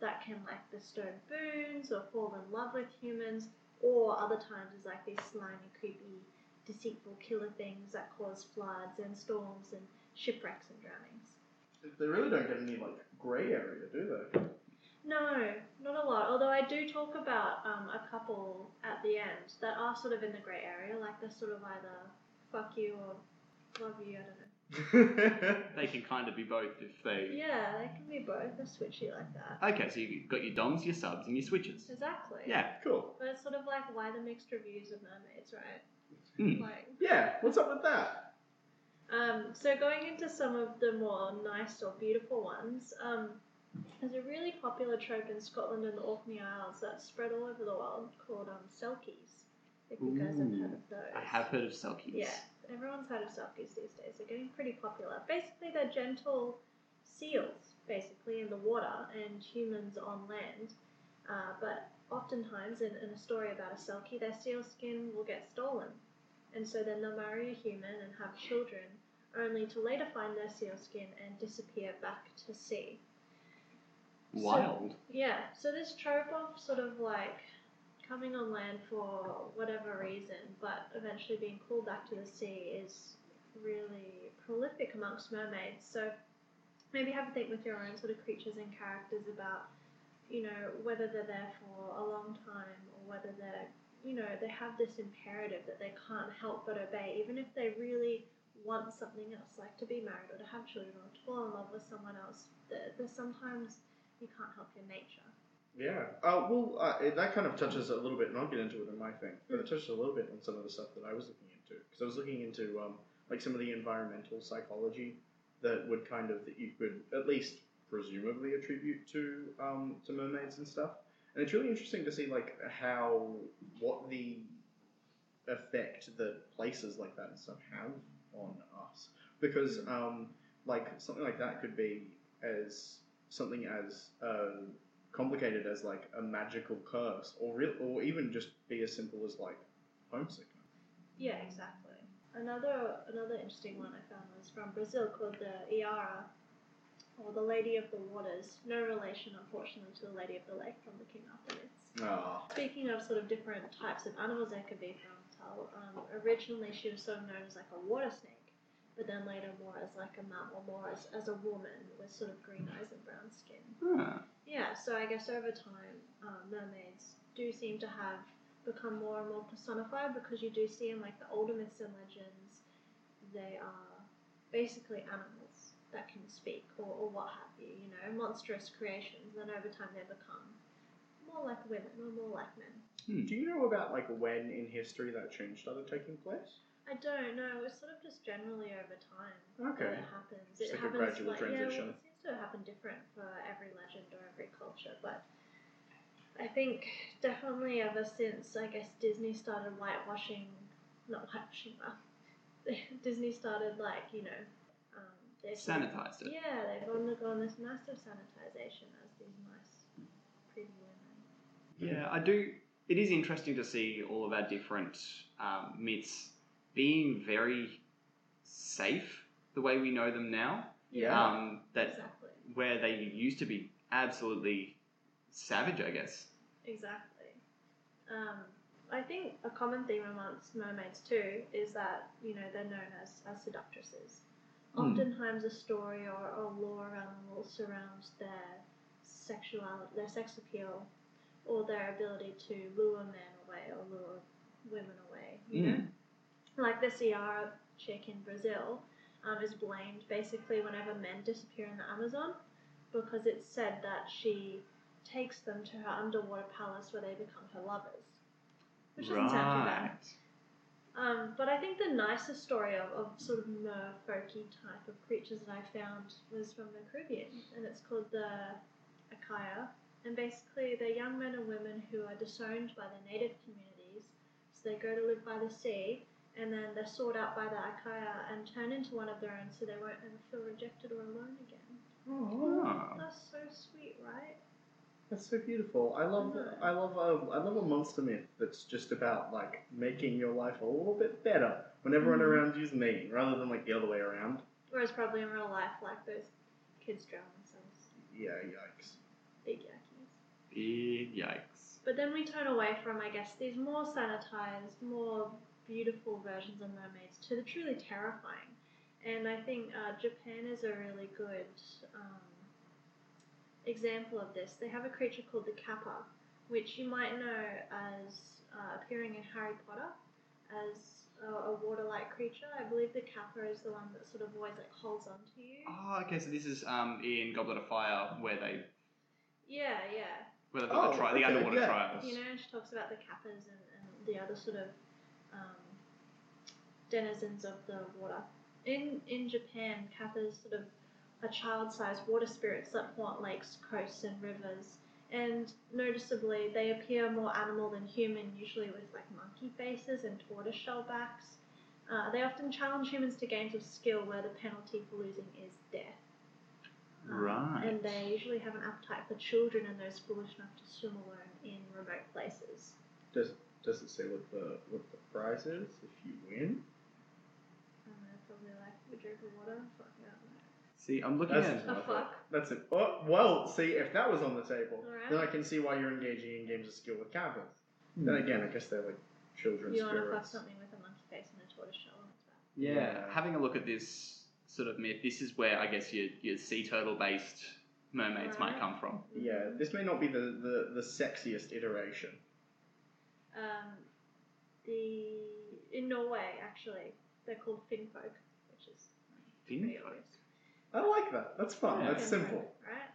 that can like bestow boons or fall in love with humans, or other times as like these slimy, creepy, deceitful killer things that cause floods and storms and shipwrecks and drownings. They really don't get any like grey area, do they? No, not a lot. Although I do talk about um, a couple at the end that are sort of in the grey area, like they're sort of either fuck you or love you. I don't know. They can kind of be both if they. Yeah, they can be both. They're switchy like that. Okay, so you've got your doms, your subs, and your switches. Exactly. Yeah. cool. But it's sort of like why the mixed reviews of mermaids, right? Hmm. Like, Yeah, what's up with that? Um, so going into some of the more nice or beautiful ones, um, there's a really popular trope in Scotland and the Orkney Isles that's spread all over the world called um, selkies. If you guys have heard of those. I have heard of selkies. Yeah, everyone's heard of selkies these days. They're getting pretty popular. Basically, they're gentle seals, basically, in the water and humans on land. Uh, but oftentimes, in, in a story about a selkie, their seal skin will get stolen. And so then they'll marry a human and have children, only to later find their seal skin and disappear back to sea. Wild. Yeah, so this trope of sort of like coming on land for whatever reason, but eventually being pulled back to the sea is really prolific amongst mermaids. So maybe have a think with your own sort of creatures and characters about, you know, whether they're there for a long time or whether they're, you know, they have this imperative that they can't help but obey, even if they really want something else, like to be married or to have children or to fall in love with someone else. There- There's sometimes you can't help your nature. Yeah. Uh, well, uh, it- that kind of touches a little bit, and I'll get into it in my thing, but it touches a little bit on some of the stuff that I was looking into. Because I was looking into um, like some of the environmental psychology that would kind of that you could at least presumably attribute to um, to mermaids and stuff. And it's really interesting to see like how what the effect that places like that and stuff have on us. Because um, like something like that could be as something as uh, complicated as like a magical curse, or real, or even just be as simple as like homesickness. Yeah, exactly. Another another interesting one I found was from Brazil called the Iara, or the Lady of the Waters. No relation, unfortunately, to the Lady of the Lake from the King Arthur myths. Ah, Speaking of sort of different types of animals there could be from Um, originally she was sort of known as like a water snake, but then later more as like a mammal, more as, as a woman with sort of green eyes and brown skin. Ah. Yeah, so I guess over time, uh, mermaids do seem to have become more and more personified because you do see in like the older myths and legends, they are basically animals that can speak or, or what have you, you know, monstrous creations. And over time, they become more like women or more like men. Do you know about like when in history that change started taking place? I don't know. It's sort of just generally over time Okay. that it happens. Just it like a happens gradual like, Yeah, transition. well, it seems to happen different for every legend or every culture, but I think definitely ever since I guess Disney started whitewashing, not whitewashing, well, Disney started like you know, um, they've sort of- Sanitized it. Yeah, they've undergone this massive sanitization as these nice, pretty women. Yeah, I do. It is interesting to see all of our different um, myths being very safe the way we know them now. Yeah. Um, that Exactly. where they used to be absolutely savage, I guess. Exactly. Um, I think a common theme amongst mermaids too is that you know they're known as, as seductresses. Hmm. Oftentimes, a story or, a lore around them will surround their sexuality, their sex appeal, or their ability to lure men away or lure women away. You know, like the Iara chick in Brazil um, is blamed basically whenever men disappear in the Amazon because it's said that she takes them to her underwater palace where they become her lovers. Which doesn't sound too bad. Um, but I think the nicest story of, of sort of merfolky type of creatures that I found was from the Caribbean, and it's called the Akaya. And basically, they're young men and women who are disowned by their native communities, so they go to live by the sea, and then they're sought out by the Akaya and turn into one of their own, so they won't ever feel rejected or alone again. Oh. That's so sweet, right? that's so beautiful. I love Mhm. I love a I love a monster myth that's just about like making your life a little bit better when everyone Mhm. around you's mean, rather than like the other way around. Whereas probably in real life, like those kids drown themselves. Yeah, yikes. Big yikes. But then we turn away from, I guess, these more sanitized, more beautiful versions of mermaids to the truly terrifying. And I think uh, Japan is a really good um, example of this. They have a creature called the Kappa, which you might know as uh, appearing in Harry Potter as a, a water-like creature. I believe the Kappa is the one that sort of always like holds on to you. Oh, okay. So this is um in Goblet of Fire where they Yeah, yeah. Where they've Oh, the, tri- the underwater yeah. trials. You know, she talks about the kappas and, and the other sort of um, denizens of the water. In in Japan, kappas sort of are child-sized water spirits that haunt lakes, coasts, and rivers. And noticeably, they appear more animal than human, usually with like monkey faces and tortoiseshell backs. Uh, they often challenge humans to games of skill where the penalty for losing is death. Right. And they usually have an appetite for children and those foolish enough to swim alone in remote places. Does does it say what the what the prize is if you win? And they're probably like, we drink of water, fuck yeah. See, I'm looking That's at. The fuck? That's it. Oh, well, see, if that was on the table, Alright. then I can see why you're engaging in games of skill with kappas. Then hmm. again, I guess they're like children's You want to fuck spirits. something with a monkey face and a tortoise shell, that's bad. Yeah, Yeah. having a look at this sort of myth, this is where I guess your your sea turtle based mermaids might come from. Yeah, this may not be the, the, the sexiest iteration. Um, the in Norway actually, they're called finfolk, which is pretty Finfolk? obvious. I like that. That's fun. Yeah. That's Finfolk, simple. right?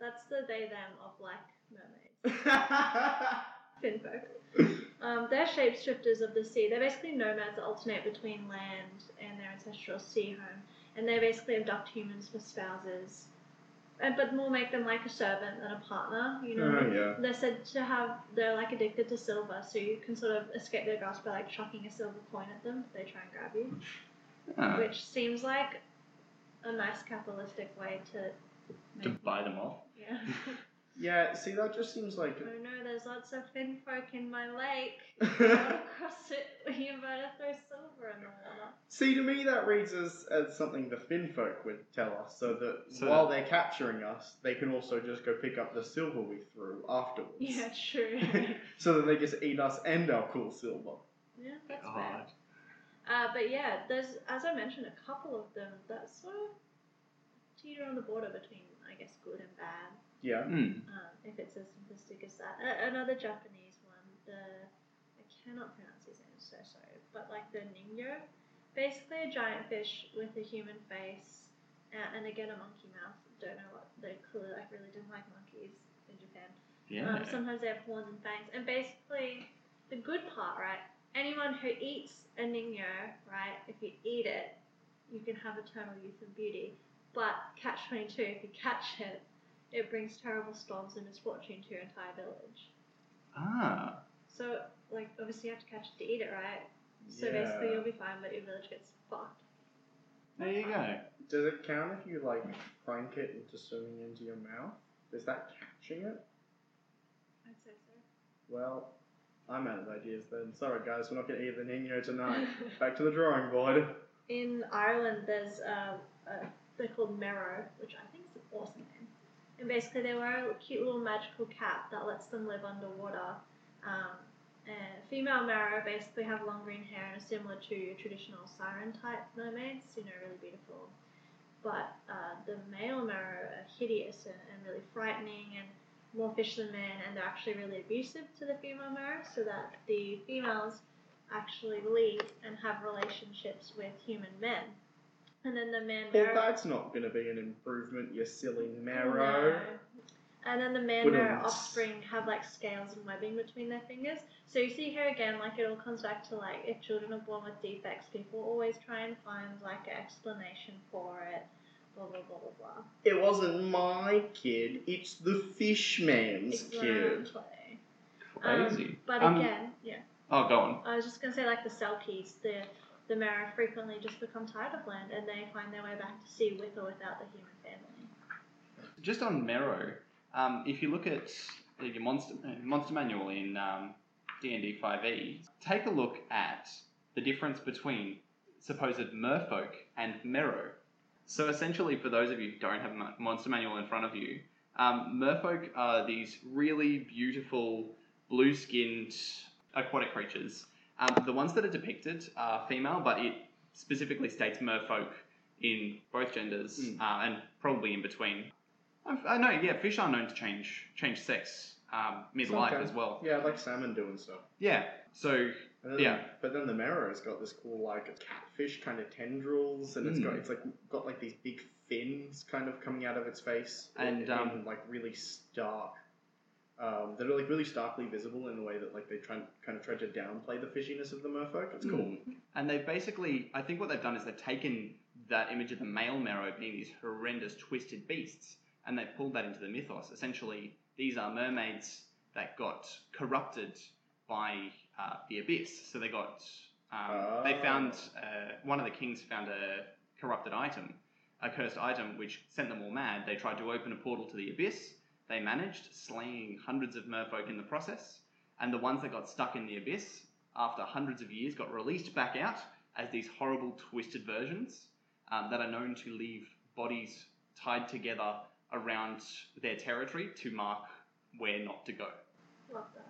That's the they them of black mermaids. Finfolk. Um, they're shapeshifters of the sea. They're basically nomads that alternate between land and their ancestral sea home, and they basically abduct humans for spouses, and, but more make them like a servant than a partner. You know, Oh, yeah. they're said to have they're like addicted to silver, so you can sort of escape their grasp by like chucking a silver coin at them. If they try and grab you, Ah, which seems like a nice capitalistic way to to make buy them off. yeah. Yeah, see, that just seems like. oh no, there's lots of fin folk in my lake. You gotta cross it. You better throw silver in the water. see, to me, that reads as, as something the fin folk would tell us, so that So while that- they're capturing us, they can also just go pick up the silver we threw afterwards. Yeah, true. so that they just eat us and our cool silver. yeah, that's God. bad. Uh, but yeah, there's as I mentioned, a couple of them that sort of teeter on the border between, I guess, good and bad. Yeah. Hmm. Um, if it's as simplistic as that. A- another Japanese one, the I cannot pronounce his name, so sorry, but like the Ningyo, basically a giant fish with a human face, uh, and again a monkey mouth. Don't know what they clearly like really didn't like monkeys in Japan. Yeah. Um, sometimes they have horns and fangs, and basically the good part, right? Anyone who eats a Ningyo, right? If you eat it, you can have eternal youth and beauty. But catch twenty two, if you catch it, it brings terrible storms and misfortune to your entire village. ah. So, like, obviously you have to catch it to eat it, right? So Yeah. basically you'll be fine, but your village gets fucked. There you go. Does it count if you like crank it into swimming into your mouth? Is that catching it? I'd say so. Well, I'm out of ideas then. Sorry guys, we're not gonna eat the Ningyo tonight. Back to the drawing board. In Ireland, there's uh, uh, they're called Merrow, which I think is an awesome name. And basically, they wear a cute little magical cap that lets them live underwater. Um, and female Merrow basically have long green hair and are similar to traditional siren type mermaids, you know, really beautiful. But uh, the male Merrow are hideous and, and really frightening and more fish than men, and they're actually really abusive to the female Merrow, so that the females actually lead and have relationships with human men. And then the man Well, that's not gonna be an improvement, you silly marrow. No. And then the man Merrow offspring have like scales and webbing between their fingers. So you see here again, like it all comes back to like if children are born with defects, people always try and find like an explanation for it. Blah blah blah blah blah. It wasn't my kid, it's the fish man's kid. Exactly. Um, Crazy. but Um, again, yeah. Oh, go on. I was just gonna say like the Selkies, the the Merrow frequently just become tired of land and they find their way back to sea with or without the human family. Just on Merrow, um, if you look at your monster monster manual in um, D&D 5e, take a look at the difference between supposed merfolk and Merrow. So essentially, for those of you who don't have a monster manual in front of you, um, merfolk are these really beautiful blue-skinned aquatic creatures. Um, the ones that are depicted are female, but it specifically states merfolk in both genders Mm. uh, and probably in between. I, I know, yeah, fish are known to change change sex um, midlife Okay. as well. Yeah, like salmon doing stuff. Yeah, so Yeah. But then the Merrow's got this cool like catfish kind of tendrils, and it's got Mm. it's like got like these big fins kind of coming out of its face, And, in, um, like really stark. Um, that are like really starkly visible in the way that like they try kind of try to downplay the fishiness of the merfolk. It's cool. Mm. And they've basically, I think what they've done is they've taken that image of the male Merrow being these horrendous twisted beasts, and they've pulled that into the mythos. Essentially, these are mermaids that got corrupted by uh, the abyss. So they got, um, they Oh. found uh, one of the kings found a corrupted item, a cursed item, which sent them all mad. They tried to open a portal to the abyss. They managed, slaying hundreds of merfolk in the process. And the ones that got stuck in the abyss, after hundreds of years, got released back out as these horrible, twisted versions um, that are known to leave bodies tied together around their territory to mark where not to go. Love that.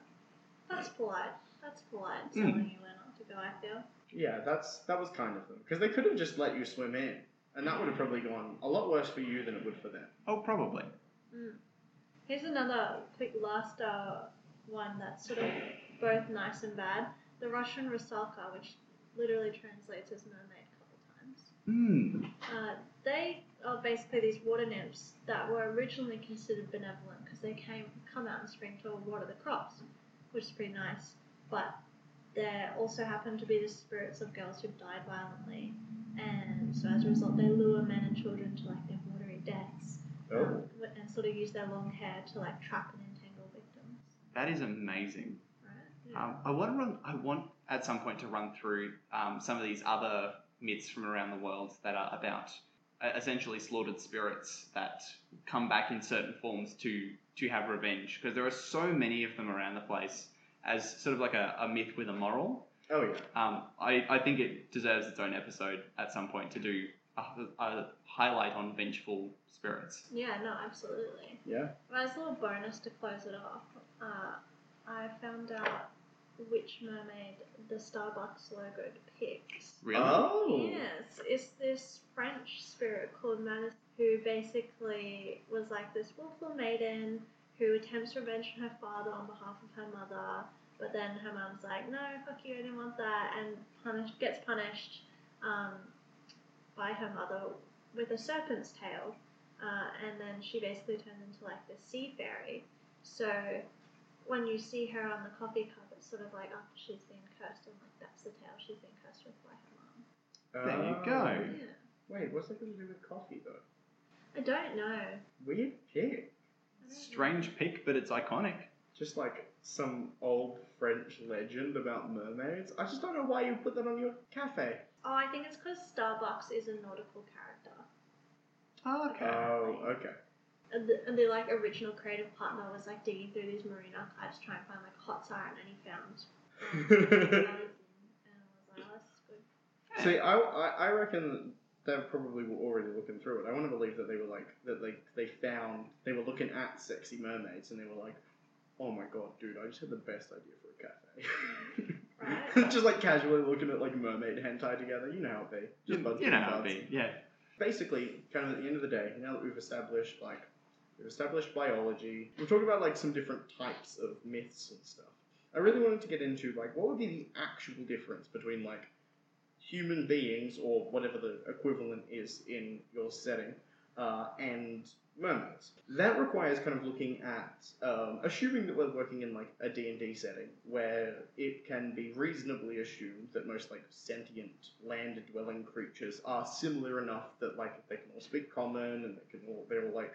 That's polite. That's polite. Mm. You where not to go. I feel. Yeah, that's that was kind of them because they could have just let you swim in, and that would have probably gone a lot worse for you than it would for them. Oh, probably. Mm. Here's another quick last uh, one that's sort of both nice and bad. The Russian Rusalka, which literally translates as mermaid a couple times. Hmm. Uh, they are basically these water nymphs that were originally considered benevolent because they came come out in spring to water the crops, which is pretty nice. But they also happen to be the spirits of girls who've died violently, and so as a result, they lure men and children to like their watery deaths, um, and sort of use their long hair to like trap and entangle victims. That is amazing. Right? Yeah. Um, I want to run. I want at some point to run through um, some of these other myths from around the world that are about uh, essentially slaughtered spirits that come back in certain forms to to have revenge because there are so many of them around the place as sort of like a, a myth with a moral. oh yeah. Um, I, I think it deserves its own episode at some point to do a, a highlight on vengeful spirits. Yeah, no, absolutely. Yeah. Well, as a little bonus to close it off, uh, I found out which mermaid the Starbucks logo depicts. Really? Oh. Yes, it's this French spirit called Melusine, who basically was like this willful maiden who attempts revenge on her father on behalf of her mother, but then her mom's like, no, fuck you, I didn't want that, and punish, gets punished um, by her mother with a serpent's tail, uh, and then she basically turns into like the sea fairy. So when you see her on the coffee cup, it's sort of like after she's been cursed, and like that's the tail she's been cursed with by her mom. There you Oh. go. Yeah. Wait, what's that got to do with coffee though? I don't know. Weird pick. I don't know. Strange pick, but it's iconic. Just like some old French legend about mermaids. I just don't know why you put that on your cafe. Oh, I think it's because Starbucks is a nautical character. Okay. Oh, okay. And the, and the like original creative partner was like digging through these marine archives trying to find like hot siren, and he found. Um, and I was like, oh, this is good. See, I, I, I reckon they probably were already looking through it. I want to believe that they were like that they they found they were looking at sexy mermaids and they were like, oh my god, dude, I just had the best idea for a cafe. Right. just like casually looking at like mermaid hentai together. You know how it be. You, Just buds you know how it be, yeah. basically, kind of at the end of the day, now that we've established like we've established biology, we've talked about like some different types of myths and stuff. I really wanted to get into like what would be the actual difference between like human beings or whatever the equivalent is in your setting uh, and mermaids. That requires kind of looking at, um, assuming that we're working in like a D&D setting where it can be reasonably assumed that most like sentient land-dwelling creatures are similar enough that like they can all speak common and they can all, they're all like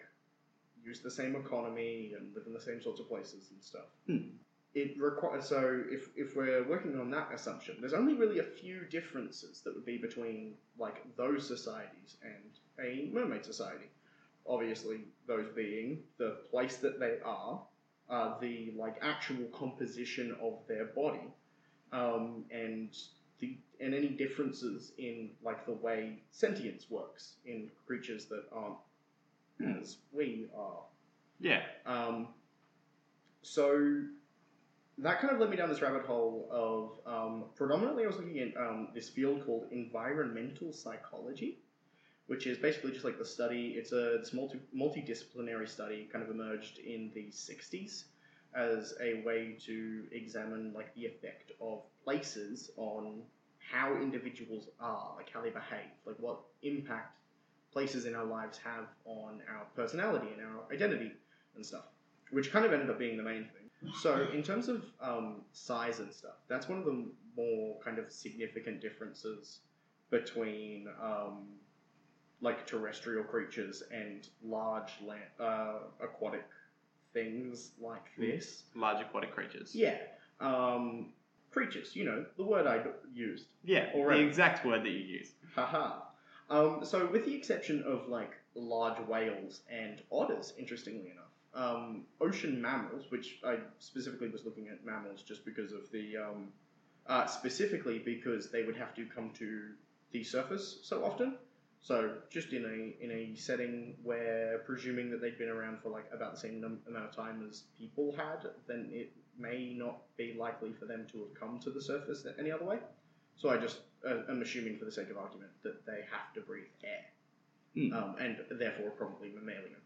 use the same economy and live in the same sorts of places and stuff. Hmm. It requires so if if we're working on that assumption, there's only really a few differences that would be between like those societies and a mermaid society. Obviously, those being the place that they are, uh, the like actual composition of their body, um, and the and any differences in like the way sentience works in creatures that aren't as we are. Yeah. Um, so that kind of led me down this rabbit hole of um, predominantly I was looking at um, this field called environmental psychology, which is basically just like the study. It's a it's multi multidisciplinary study, kind of emerged in the '60s as a way to examine like the effect of places on how individuals are, like how they behave, like what impact places in our lives have on our personality and our identity and stuff, which kind of ended up being the main thing. So, in terms of um, size and stuff, that's one of the more kind of significant differences between um, like terrestrial creatures and large land, uh, aquatic things like this. Large aquatic creatures. Yeah, um, creatures. You know the word I used. Yeah. Already. The exact word that you use. Haha. Um, so, with the exception of like large whales and otters, interestingly enough, um, ocean mammals, which I specifically was looking at mammals just because of the, um, uh, specifically because they would have to come to the surface so often. So, just in a in a setting where, presuming that they'd been around for like about the same num- amount of time as people had, then it may not be likely for them to have come to the surface any other way. So I just uh, am assuming, for the sake of argument, that they have to breathe air, Hmm. um, and therefore probably mammalian.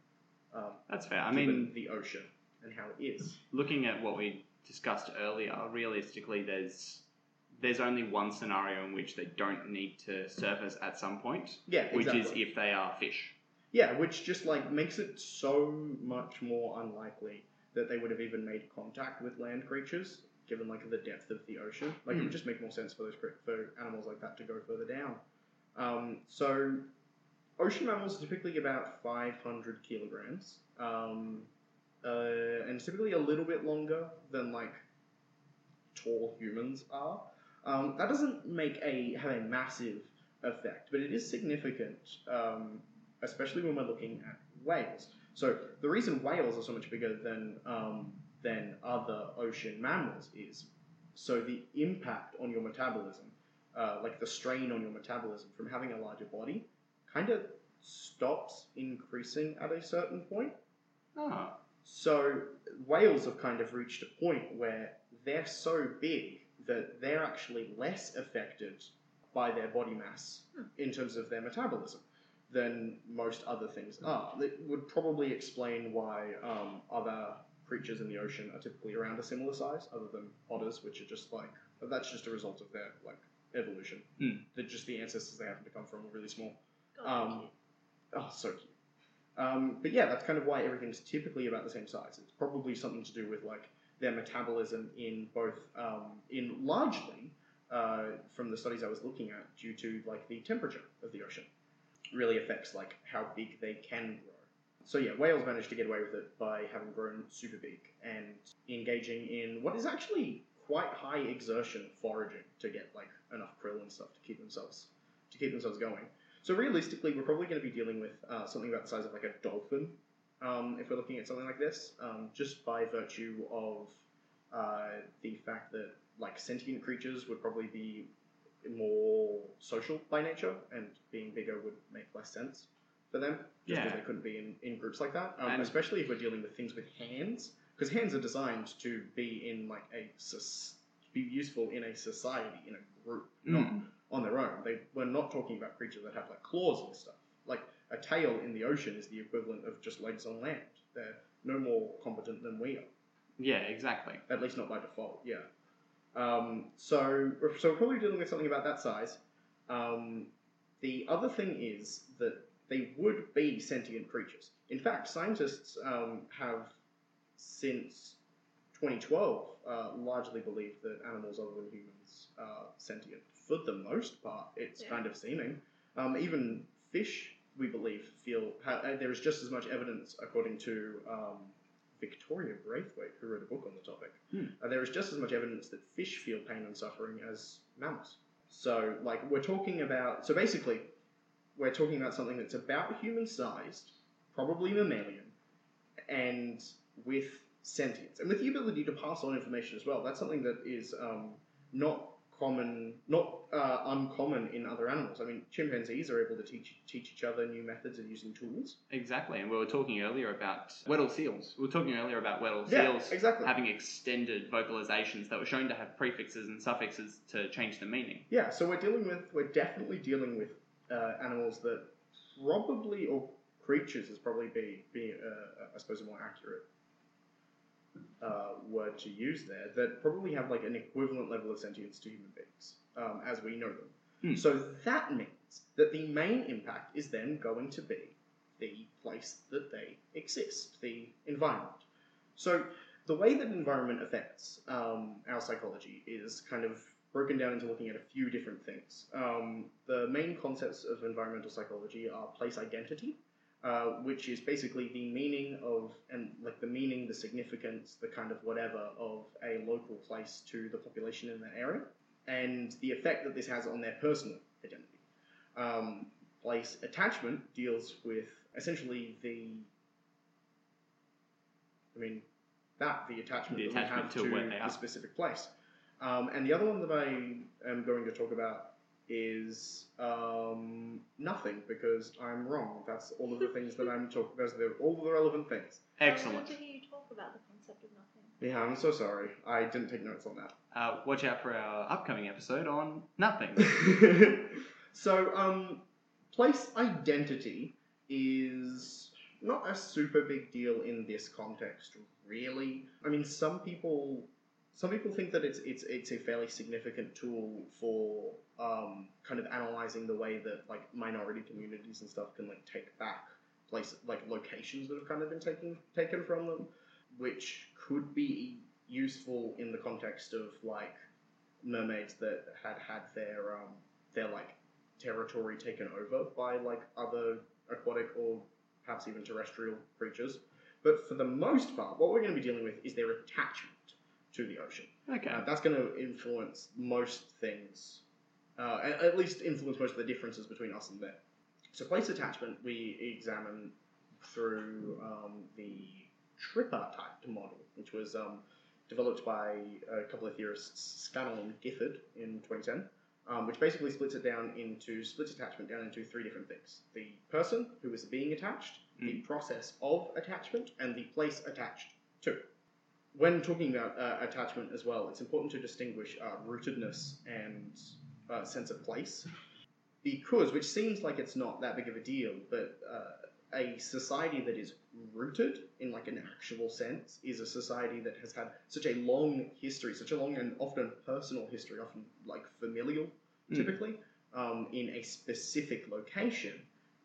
Um, That's fair. I given mean, the ocean and how it is. looking at what we discussed earlier, realistically, there's there's only one scenario in which they don't need to surface at some point, Yeah, which is if they are fish. Yeah, which just like makes it so much more unlikely that they would have even made contact with land creatures, given like the depth of the ocean. Like it Hmm. would just make more sense for those cre- for animals like that to go further down. Um, so, ocean mammals are typically about 500 kilograms, um, uh, and typically a little bit longer than like tall humans are. Um, that doesn't make a have a massive effect, but it is significant, um, especially when we're looking at whales. So the reason whales are so much bigger than um, than other ocean mammals is so the impact on your metabolism, uh, like the strain on your metabolism from having a larger body, kind of stops increasing at a certain point. Ah, So whales have kind of reached a point where they're so big that they're actually less affected by their body mass in terms of their metabolism than most other things are. That would probably explain why um, other creatures in the ocean are typically around a similar size, other than otters, which are just like that's just a result of their like evolution. Hmm. They're just the ancestors they happen to come from are really small. Um, oh, so cute. Um, but yeah, that's kind of why everything's typically about the same size. It's probably something to do with like their metabolism in both, um, in largely uh, from the studies I was looking at, due to like the temperature of the ocean, really affects like how big they can grow. So yeah, whales managed to get away with it by having grown super big and engaging in what is actually quite high exertion foraging to get like enough krill and stuff to keep themselves to keep themselves going. So realistically, we're probably going to be dealing with uh, something about the size of like a dolphin um, if we're looking at something like this, um, just by virtue of uh, the fact that like sentient creatures would probably be more social by nature, and being bigger would make less sense for them, just because Yeah. they couldn't be in, in groups like that. Um, And- especially if we're dealing with things with hands, because hands are designed to be in like a soc- be useful in a society in a group, not Mm. On their own. They we're not talking about creatures that have like claws and stuff. Like a tail in the ocean is the equivalent of just legs on land. They're no more competent than we are. yeah, exactly. At least not by default. Yeah. Um, so we're- so we're probably dealing with something about that size. Um, the other thing is that they would be sentient creatures. In fact, scientists um, have since 2012 uh, largely believed that animals other than humans are sentient. For the most part, it's Yeah. kind of seeming. Um, even fish, we believe, feel ha- uh, there is just as much evidence, according to um, Victoria Braithwaite, who wrote a book on the topic. Hmm. Uh, there is just as much evidence that fish feel pain and suffering as mammals. So, like, we're talking about. So, basically, we're talking about something that's about human sized, probably mammalian, and with sentience and with the ability to pass on information as well. That's something that is um, not common, not uh, uncommon in other animals. I mean, chimpanzees are able to teach teach each other new methods of using tools. Exactly, and we were talking earlier about Weddell seals. We were talking earlier about Weddell Yeah, seals exactly. having extended vocalizations that were shown to have prefixes and suffixes to change the meaning. Yeah, so we're dealing with, we're definitely dealing with uh, animals that probably, or creatures is probably be, be uh, I suppose, a more accurate uh, word to use there, that probably have like an equivalent level of sentience to human beings, um, as we know them. Hmm. So that means that the main impact is then going to be the place that they exist, the environment. So the way that environment affects um, our psychology is kind of broken down into looking at a few different things. Um, the main concepts of environmental psychology are place identity, uh, which is basically the meaning of and like the meaning, the significance, the kind of whatever of a local place to the population in that area, and the effect that this has on their personal identity. Um, place attachment deals with essentially the, I mean, that the attachment The that we have to to where they the specific place. Um, and the other one that I am going to talk about is um, nothing because I'm wrong. That's all of the things that I'm talking. Those are all of the relevant things. I Excellent. wanted to hear you talk about the concept of nothing. Yeah, I'm so sorry. I didn't take notes on that. Uh, watch out for our upcoming episode on nothing. so, um, place identity is not a super big deal in this context, really. I mean, some people, some people think that it's it's it's a fairly significant tool for um, kind of analyzing the way that like minority communities and stuff can like take back places, like locations that have kind of been taken taken from them, which could be useful in the context of like mermaids that had had their um, their like territory taken over by like other aquatic or perhaps even terrestrial creatures. But for the most part, what we're going to be dealing with is their attachment to the ocean. Okay. Uh, that's going to influence most things, uh, at, at least influence most of the differences between us and them. So place attachment we examine through um, the tripartite model, which was um, developed by a couple of theorists, Scannell and Gifford, in 2010, um, which basically splits it down into splits attachment down into three different things: the person who is being attached, the process of attachment, and the place attached to. When talking about uh, attachment as well, it's important to distinguish uh, rootedness and uh, sense of place, because which seems like it's not that big of a deal, but uh, a society that is rooted in like an actual sense is a society that has had such a long history, such a long and often personal history, often like familial, Mm. typically, um, in a specific location.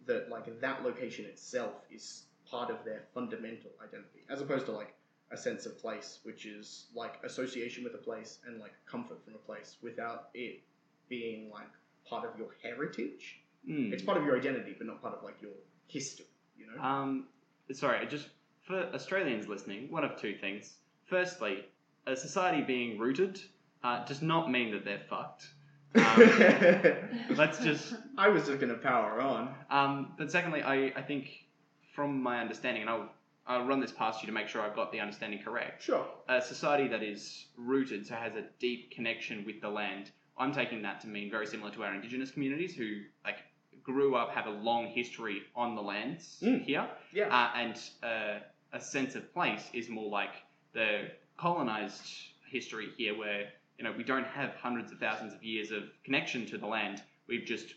That like that location itself is part of their fundamental identity, as opposed to like a sense of place, which is like association with a place and like comfort from a place, without it being like part of your heritage. Hmm. It's part of your identity, but not part of like your history. You know. Um, sorry, just for Australians listening, one of two things. Firstly, a society being rooted uh, does not mean that they're fucked. Um, let's just. I was just gonna power on. Um, but secondly, I, I think from my understanding, and I'll, I'll run this past you to make sure I've got the understanding correct. Sure. A society that is rooted, so has a deep connection with the land. I'm taking that to mean very similar to our indigenous communities who like grew up, have a long history on the lands Mm. here, Yeah. uh, and uh, a sense of place is more like the colonized history here, where you know we don't have hundreds of thousands of years of connection to the land. We've just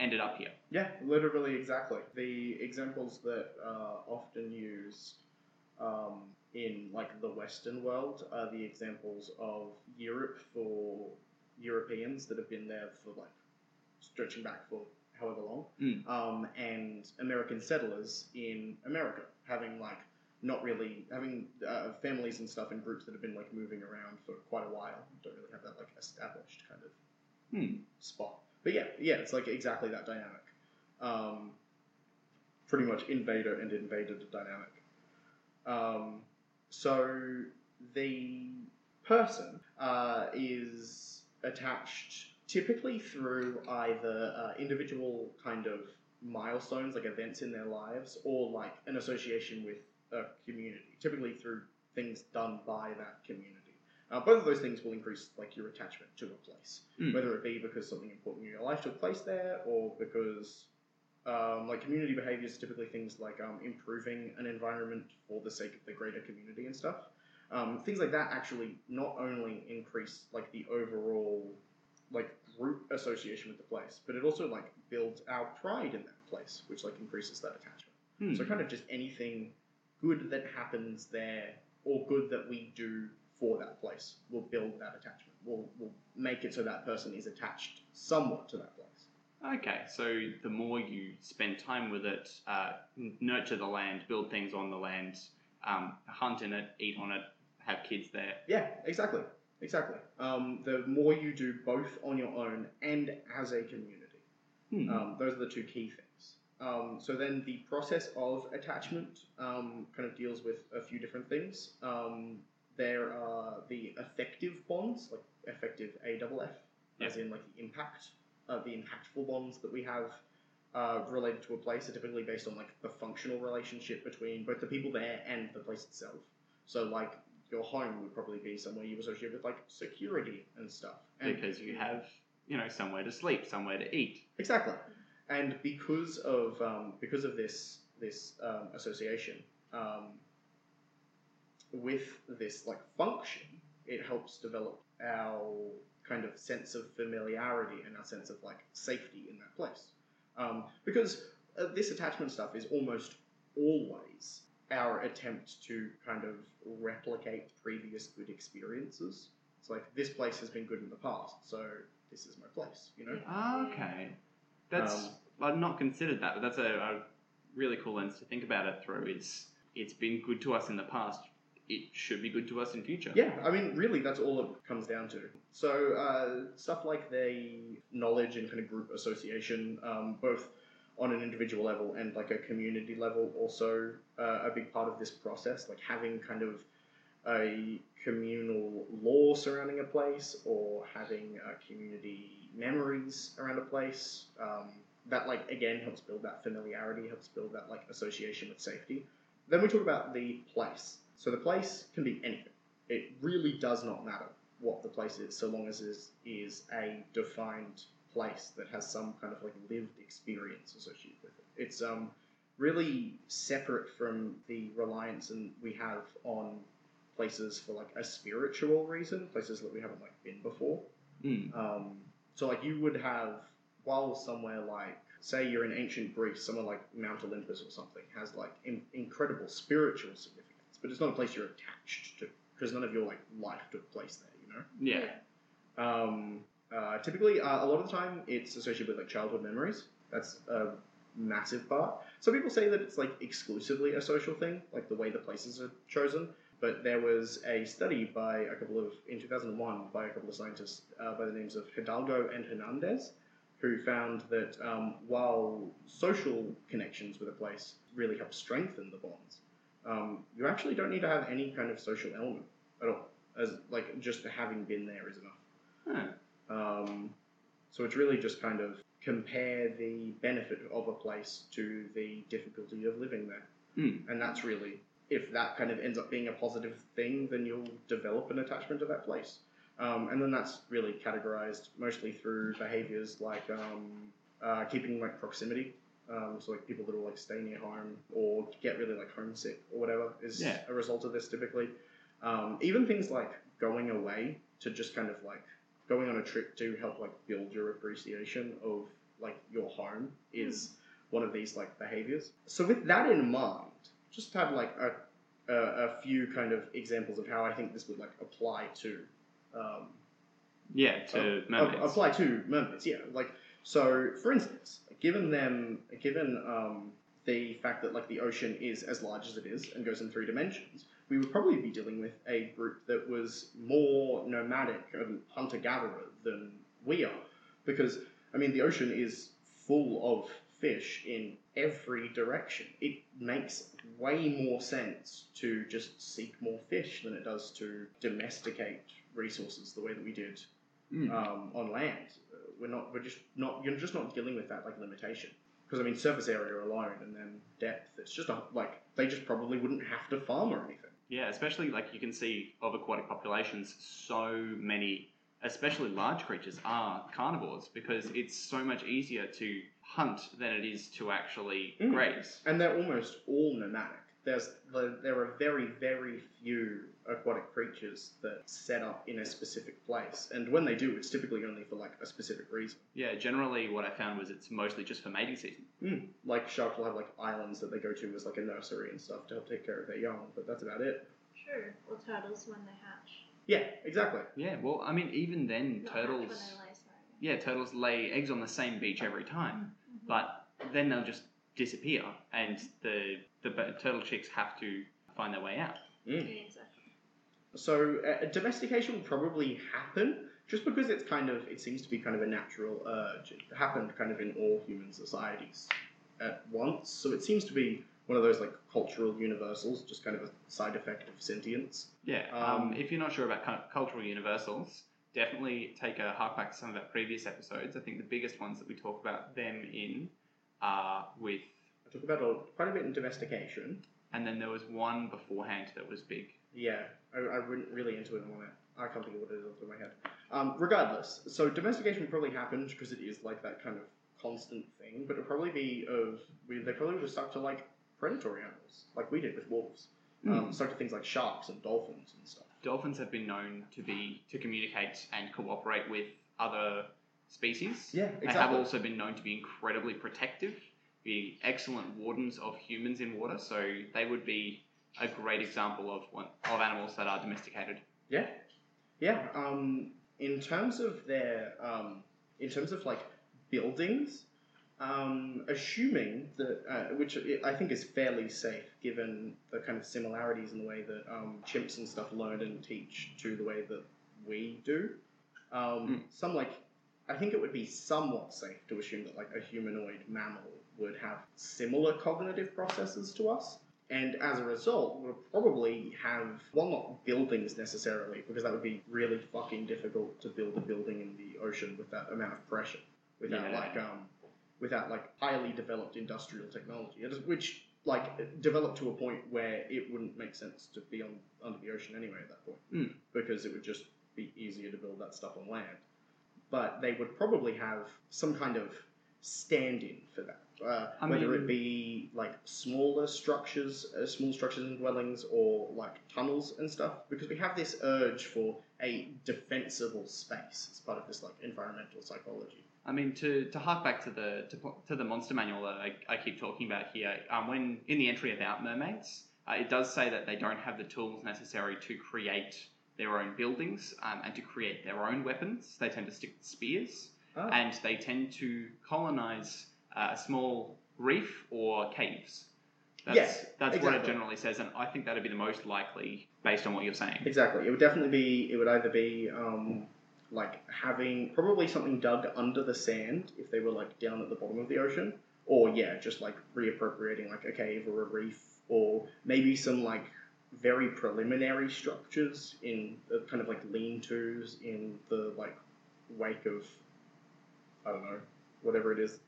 ended up here. Yeah, literally exactly. The examples that are often used um, in like the Western world are the examples of Europe for Europeans that have been there for like stretching back for however long, Mm. um, and American settlers in America having like not really having uh, families and stuff in groups that have been like moving around for quite a while. Don't really have that like established kind of Hmm. spot. But yeah, yeah, it's like exactly that dynamic. Um, pretty much invader and invaded dynamic. Um, so the person uh, is attached typically through either uh, individual kind of milestones, like events in their lives, or like an association with a community, typically through things done by that community. Uh, both of those things will increase like your attachment to a place, Mm. whether it be because something important in your life took place there, or because um, like community behaviors, typically things like um, improving an environment for the sake of the greater community and stuff. Um, things like that actually not only increase like the overall like group association with the place, but it also like builds our pride in that place, which like increases that attachment. Hmm. So kind of just anything good that happens there or good that we do for that place We'll build that attachment. Will will make it so that person is attached somewhat to that place. Okay, so the more you spend time with it, uh, nurture the land, build things on the land, um, hunt in it, eat on it, have kids there. Yeah, exactly. Exactly. Um, the more you do both on your own and as a community, Hmm. um, those are the two key things. Um, so then the process of attachment um, kind of deals with a few different things. There are the affective bonds, like affective AFF, as in like the impact, uh, the impactful bonds that we have uh, related to a place are typically based on like the functional relationship between both the people there and the place itself. So like your home would probably be somewhere you associate with like security and stuff. And because you have, you know, somewhere to sleep, somewhere to eat. Exactly, and because of um, because of this this um, association um, with this like function, it helps develop our kind of sense of familiarity and our sense of like safety in that place. Um, because uh, this attachment stuff is almost always our attempt to kind of replicate previous good experiences. It's like this place has been good in the past, so this is my place, you know. Okay. That's Um, I've not considered that, but that's a, a really cool lens to think about it through. It's it's been good to us in the past. It should be good to us in future. Yeah, I mean, really, that's all it comes down to. So, uh, stuff like the knowledge and kind of group association, um, both on an individual level and like a community level, also uh, a big part of this process. Like having kind of a communal lore surrounding a place or having uh, community memories around a place. Um, that like again helps build that familiarity, helps build that like association with safety. Then we talk about the place. So the place can be anything. It really does not matter what the place is, so long as it is, a defined place that has some kind of like lived experience associated with it. It's um really separate from the reliance and we have on places for like a spiritual reason, places that we haven't like been before. Mm. Um, so like you would have, while somewhere like, say you're in ancient Greece, somewhere like Mount Olympus or something has like in- incredible spiritual significance, but it's not a place you're attached to because none of your like life took place there, you know. Yeah. Um, uh, typically, uh, a lot of the time, it's associated with like childhood memories. That's a massive part. Some people say that it's like exclusively a social thing, like the way the places are chosen. But there was a study by a couple of in 2001 by a couple of scientists uh, by the names of Hidalgo and Hernandez, who found that um, while social connections with a place really help strengthen the bonds, um, you actually don't need to have any kind of social element at all. As like just having been there is enough. Huh. Um, so it's really just kind of compare the benefit of a place to the difficulty of living there. Hmm. And that's really, if that kind of ends up being a positive thing, then you'll develop an attachment to that place. Um, and then that's really categorized mostly through behaviors like um, uh, keeping like proximity. Um, so like people that will like stay near home or get really like homesick or whatever is Yeah. a result of this typically. Um, even things like going away to just kind of like going on a trip to help like build your appreciation of like your home is one of these like behaviors. So with that in mind, just have like a, a, a few kind of examples of how I think this would like apply to um, Yeah, to a- mermaids. apply to mermaids. Yeah, like so. For instance, given them, given um, the fact that like the ocean is as large as it is and goes in three dimensions, we would probably be dealing with a group that was more nomadic and hunter gatherer than we are, because I mean the ocean is full of fish in every direction. It makes way more sense to just seek more fish than it does to domesticate resources the way that we did Mm. um, on land. We're not. We're just not. You're just not dealing with that like limitation. Because I mean, surface area alone, and then depth. It's just a, like they just probably wouldn't have to farm or anything. Yeah, especially like you can see of aquatic populations, so many, especially large creatures, are carnivores because it's so much easier to hunt than it is to actually Mm. graze. And they're almost all nomadic. There's there are very very few aquatic creatures that set up in a specific place, and when they do, it's typically only for like a specific reason. Yeah, generally what I found was it's mostly just for mating season. Mm. Like sharks will have like islands that they go to as like a nursery and stuff to help take care of their young, but that's about it. True. Or turtles when they hatch. Yeah, exactly. Yeah, well, I mean, even then, Not hatch when turtles. they lay, sorry. Yeah, turtles lay eggs on the same beach every time, Mhm. but then they'll just disappear, and the the turtle chicks have to find their way out. Mm. Yeah, exactly. So uh, domestication will probably happen just because it's kind of it seems to be kind of a natural urge. It happened kind of in all human societies at once. So it seems to be one of those like cultural universals, just kind of a side effect of sentience. Yeah. Um, Um, if you're not sure about cu- cultural universals, definitely take a hark back to some of our previous episodes. I think the biggest ones that we talk about them in are with, I talk about a, quite a bit in domestication. and then there was one beforehand that was big. Yeah, I, I went really into it. I can't think of what it is off the top of my head. Um, regardless, so domestication probably happened because it is like that kind of constant thing, but it would probably be of we, they probably would have stuck to like predatory animals, like we did with wolves. Um, stuck to things like sharks and dolphins and stuff. Dolphins have been known to be to communicate and cooperate with other species. Yeah, exactly. They have also been known to be incredibly protective, be excellent wardens of humans in water. So they would be a great example of one, of animals that are domesticated. Yeah, yeah. Um, in terms of their, um, in terms of like buildings, um, assuming that, uh, which I I think is fairly safe given the kind of similarities in the way that um, chimps and stuff learn and teach to the way that we do. Um, Some like, I think it would be somewhat safe to assume that like a humanoid mammal would have similar cognitive processes to us and as a result would probably have well not buildings necessarily because that would be really fucking difficult to build a building in the ocean with that amount of pressure without Yeah. like um without like highly developed industrial technology It is- which like developed to a point where it wouldn't make sense to be on under the ocean anyway at that point Mm. because it would just be easier to build that stuff on land but they would probably have some kind of stand-in for that. Uh, I whether mean- it be like smaller structures, uh, small structures and dwellings, or like tunnels and stuff, because we have this urge for a defensible space as part of this like environmental psychology. I mean, to, to hark back to the to, to the monster manual that I, I keep talking about here, um, when in the entry about mermaids, uh, it does say that they don't have the tools necessary to create their own buildings um, and to create their own weapons. They tend to stick to spears, Ah. and they tend to colonize uh, a small reef or caves. That's, Yes, that's what it generally says, and I think that'd be the most likely based on what you're saying. Exactly. It would definitely be. It would either be um, like having probably something dug under the sand if they were like down at the bottom of the ocean, or yeah, just like reappropriating like a cave or a reef, or maybe some like very preliminary structures in uh, kind of like lean-tos in the like wake of I don't know whatever it is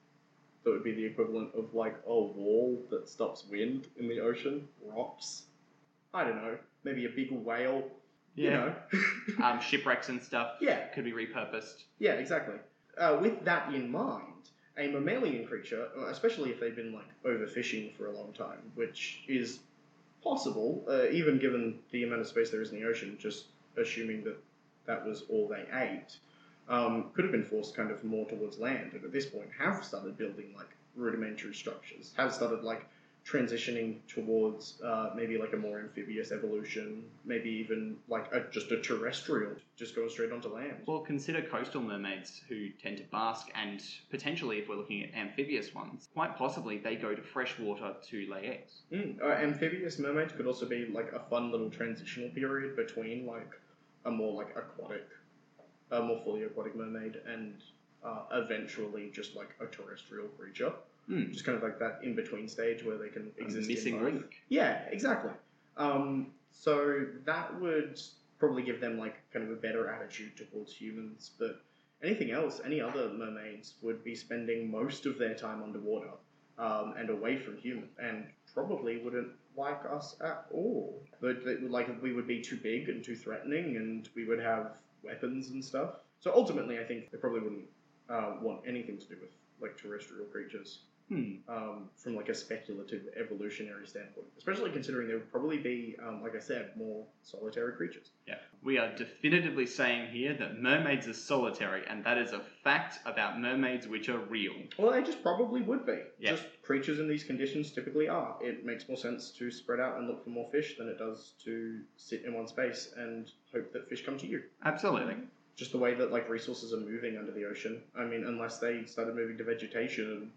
that would be the equivalent of like a wall that stops wind in the ocean, rocks. I don't know, maybe a big whale. You know. um, shipwrecks and stuff Yeah. could be repurposed. yeah, exactly. Uh, with that in mind, a mammalian creature, uh, especially if they've been like overfishing for a long time, which is possible, uh, even given the amount of space there is in the ocean, just assuming that that was all they ate, um, could have been forced kind of more towards land, and at this point have started building like rudimentary structures, have started like transitioning towards uh, maybe like a more amphibious evolution, maybe even like a, just a terrestrial, just going straight onto land. Well, consider coastal mermaids who tend to bask, and potentially, if we're looking at amphibious ones, quite possibly they go to fresh water to lay eggs. Mm. Uh, amphibious mermaids could also be like a fun little transitional period between like a more like aquatic, a more fully aquatic mermaid and uh, eventually just like a terrestrial creature, Hmm. just kind of like that in between stage where they can A exist. missing in both. link. Yeah, exactly. Um, so that would probably give them like kind of a better attitude towards humans. But anything else, any other mermaids would be spending most of their time underwater um, and away from humans, and probably wouldn't like us at all. But like we would be too big and too threatening, and we would have weapons and stuff. So ultimately, I think they probably wouldn't uh, want anything to do with like terrestrial creatures Hmm. um, from like a speculative evolutionary standpoint, especially considering there would probably be, um, like I said, more solitary creatures. Yeah. We are definitively saying here that mermaids are solitary, and that is a fact about mermaids which are real. Well, they just probably would be. Yeah. Just creatures in these conditions typically are. It makes more sense to spread out and look for more fish than it does to sit in one space and hope that fish come to you. Absolutely. Just the way that like resources are moving under the ocean. I mean, unless they started moving to vegetation and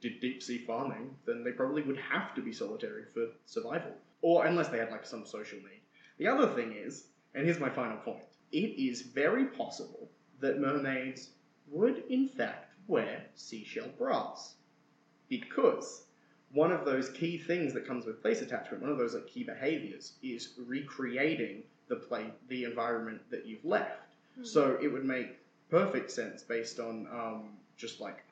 did deep sea farming, then they probably would have to be solitary for survival. Or unless they had like some social need. The other thing is, and here's my final point, it is very possible that mermaids would in fact wear seashell bras. Because one of those key things that comes with place attachment, one of those like key behaviors, is recreating the play the environment that you've left. So it would make perfect sense based on um, just like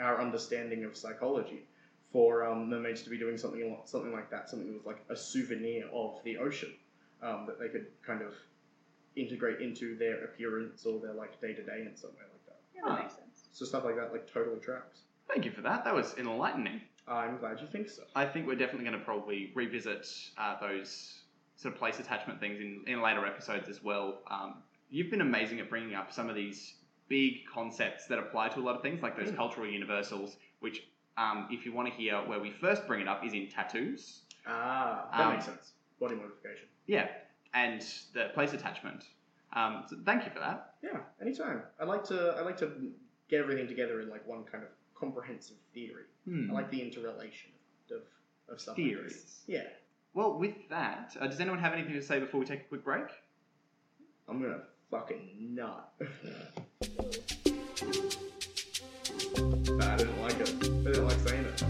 our understanding of psychology for um, mermaids to be doing something something like that, something with like a souvenir of the ocean um, that they could kind of integrate into their appearance or their like day to day in some way like that. Yeah, that Ah. makes sense. So stuff like that like totally tracks. Thank you for that. That was enlightening. I'm glad you think so. I think we're definitely going to probably revisit uh, those sort of place attachment things in, in later episodes as well. Um, you've been amazing at bringing up some of these big concepts that apply to a lot of things, like those Mm. cultural universals, which, um, if you want to hear where we first bring it up, is in tattoos. Ah, that Um, makes sense. Body modification. Yeah, and the place attachment. Um, so thank you for that. Yeah, anytime. I like to I like to get everything together in like one kind of comprehensive theory. Hmm. I like the interrelation of of stuff. like. Theories. Yeah. Well, with that, uh, does anyone have anything to say before we take a quick break? I'm gonna fucking nut. I didn't like it. I didn't like saying it.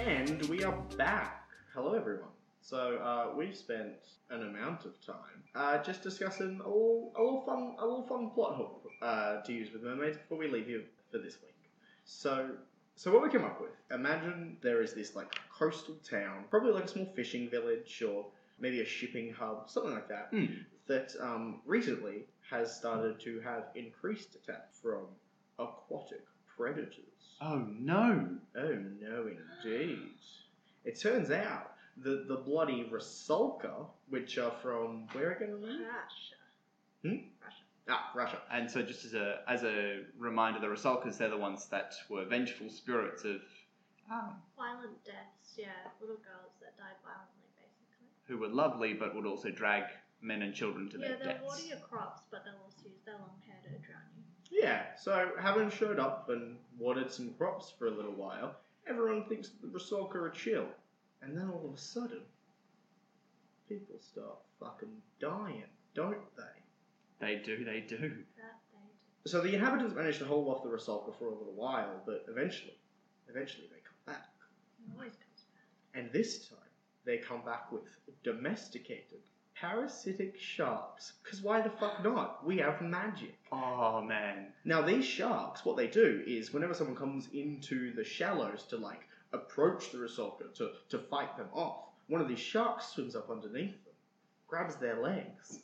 And we are back. Hello, everyone. So uh, we've spent an amount of time uh, just discussing a little, a little fun, a little fun plot hook uh, to use with mermaids before we leave you for this week. So, so what we came up with? Imagine there is this like coastal town, probably like a small fishing village or maybe a shipping hub, something like that, Hmm. that um, recently has started to have increased attack from aquatic predators. Oh no! Oh no, indeed. It turns out that the bloody Rusalka, which are from where again? remember? Russia. Hmm? Russia. Ah, Russia. And so, just as a as a reminder, the Rusalkas they're the ones that were vengeful spirits of um, Violent deaths, yeah. Little girls that died violently, basically. who were lovely, but would also drag men and children to yeah, their they'll deaths. water your crops, but they'll also use their long hair to drown you. Yeah, so having showed up and watered some crops for a little while, everyone thinks that the Rusalka are chill. And then all of a sudden, people start fucking dying, don't they? They do, they do. That they do. So the inhabitants manage to hold off the Rusalka for a little while, but eventually, eventually they come back. It always comes back. And this time, they come back with domesticated, parasitic sharks. Because why the fuck not? We have magic. Oh man, Now, these sharks, what they do is whenever someone comes into the shallows to, like, approach the Rusalka to, to fight them off, one of these sharks swims up underneath them, grabs their legs,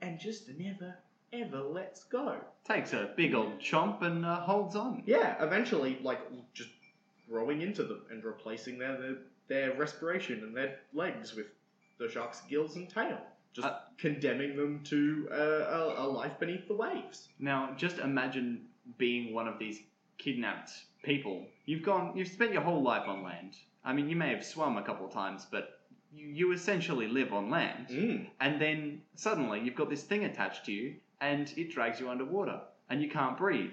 and just never, ever lets go. takes a big old chomp and uh, holds on. Yeah, eventually, like, just growing into them and replacing their, their, their respiration and their legs with the shark's gills and tail. Just Uh, condemning them to uh, a, a life beneath the waves. Now, just imagine being one of these kidnapped people. You've gone, you've spent your whole life on land. I mean, you may have swum a couple of times, but you, you essentially live on land. Mm. And then suddenly you've got this thing attached to you, and it drags you underwater, and you can't breathe.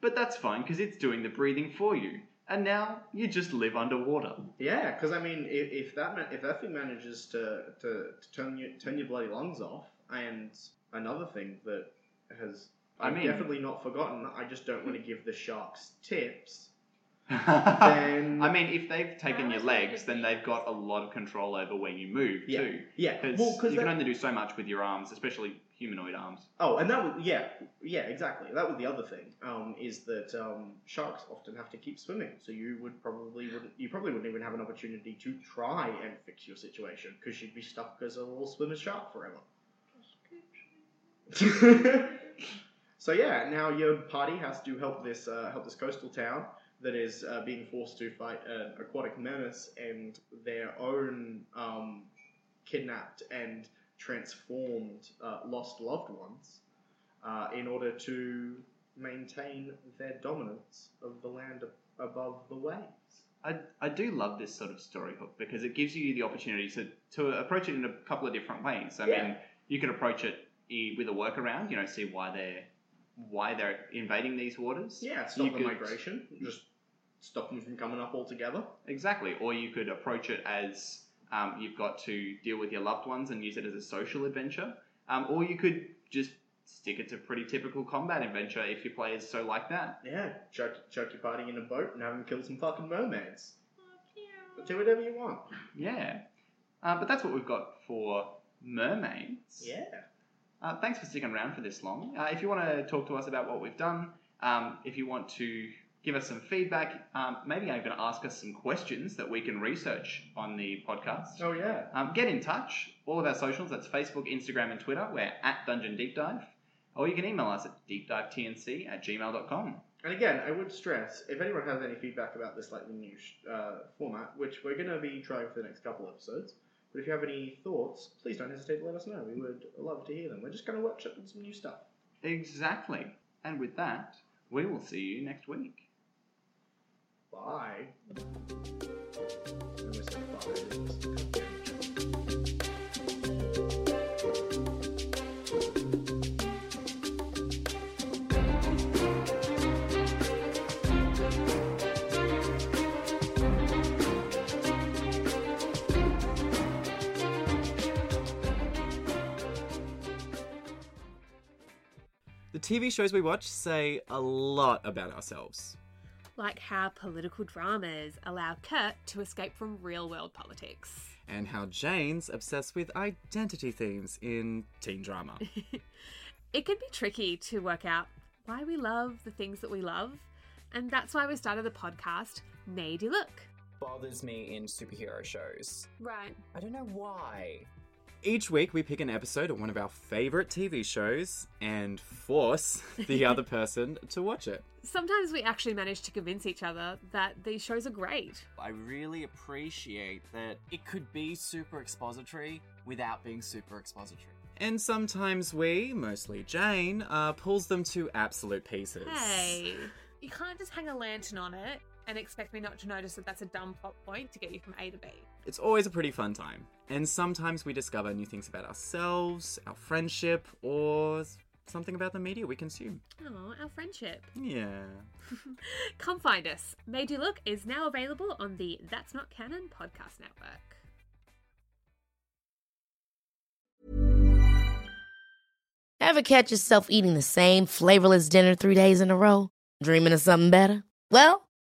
But that's fine because it's doing the breathing for you. and now you just live underwater. Yeah, because I mean, if, if that ma- if that thing manages to, to, to turn you turn your bloody lungs off, and another thing that has I I've mean- definitely not forgotten. I just don't want to give the sharks tips. then I mean, if they've taken your legs, then they've got a lot of control over where you move Yeah, too. yeah. Because Well, 'cause you can only do so much with your arms, especially humanoid arms. Oh, and that was yeah, yeah, exactly. That was the other thing. Um, is that um, sharks often have to keep swimming, so you would probably wouldn't you probably wouldn't even have an opportunity to try and fix your situation because you'd be stuck as a little swimmer shark forever. so yeah, now your party has to help this uh, help this coastal town that is uh, being forced to fight an aquatic menace and their own um, kidnapped and transformed uh, lost loved ones uh, in order to maintain their dominance of the land ab- above the waves. I, I do love this sort of story hook because it gives you the opportunity to, to approach it in a couple of different ways. I Yeah. mean, you could approach it with a workaround, you know, see why they're why they're invading these waters. Yeah, stop You the could- migration, just stop them from coming up altogether. Exactly. Or you could approach it as um, you've got to deal with your loved ones and use it as a social adventure. Um, or you could just stick it to pretty typical combat adventure if your players so like that. Yeah, chuck, chuck your party in a boat and have them kill some fucking mermaids. Fuck Do whatever you want. Yeah. Uh, but that's what we've got for mermaids. Yeah. Uh, thanks for sticking around for this long. Uh, if you want to talk to us about what we've done, um, if you want to give us some feedback, um, maybe even ask us some questions that we can research on the podcast. Oh yeah. Um, get in touch. All of our socials, that's Facebook, Instagram, and Twitter. We're at Dungeon Deep Dive. Or you can email us at deepdivetnc at gmail.com. And again, I would stress if anyone has any feedback about this slightly new sh- uh, format, which we're going to be trying for the next couple episodes, but if you have any thoughts, please don't hesitate to let us know. We would love to hear them. We're just going to workshopping some new stuff. Exactly. And with that, we will see you next week. Bye. The TV shows we watch say a lot about ourselves. Like how political dramas allow Kurt to escape from real world politics. And how Jane's obsessed with identity themes in teen drama. It can be tricky to work out why we love the things that we love, and that's why we started the podcast Made You Look. bothers me in superhero shows. Right. I don't know why. Each week, we pick an episode of one of our favorite TV shows and force the other person to watch it. Sometimes we actually manage to convince each other that these shows are great. I really appreciate that it could be super expository without being super expository. And sometimes we, mostly Jane, uh, pulls them to absolute pieces. Hey, you can't just hang a lantern on it and expect me not to notice that that's a dumb plot point to get you from A to B. It's always a pretty fun time. And sometimes we discover new things about ourselves, our friendship, or something about the media we consume. Oh, our friendship. Yeah. Come find us. Made You Look is now available on the That's Not Canon podcast network. Ever catch yourself eating the same flavorless dinner three days in a row? Dreaming of something better? Well,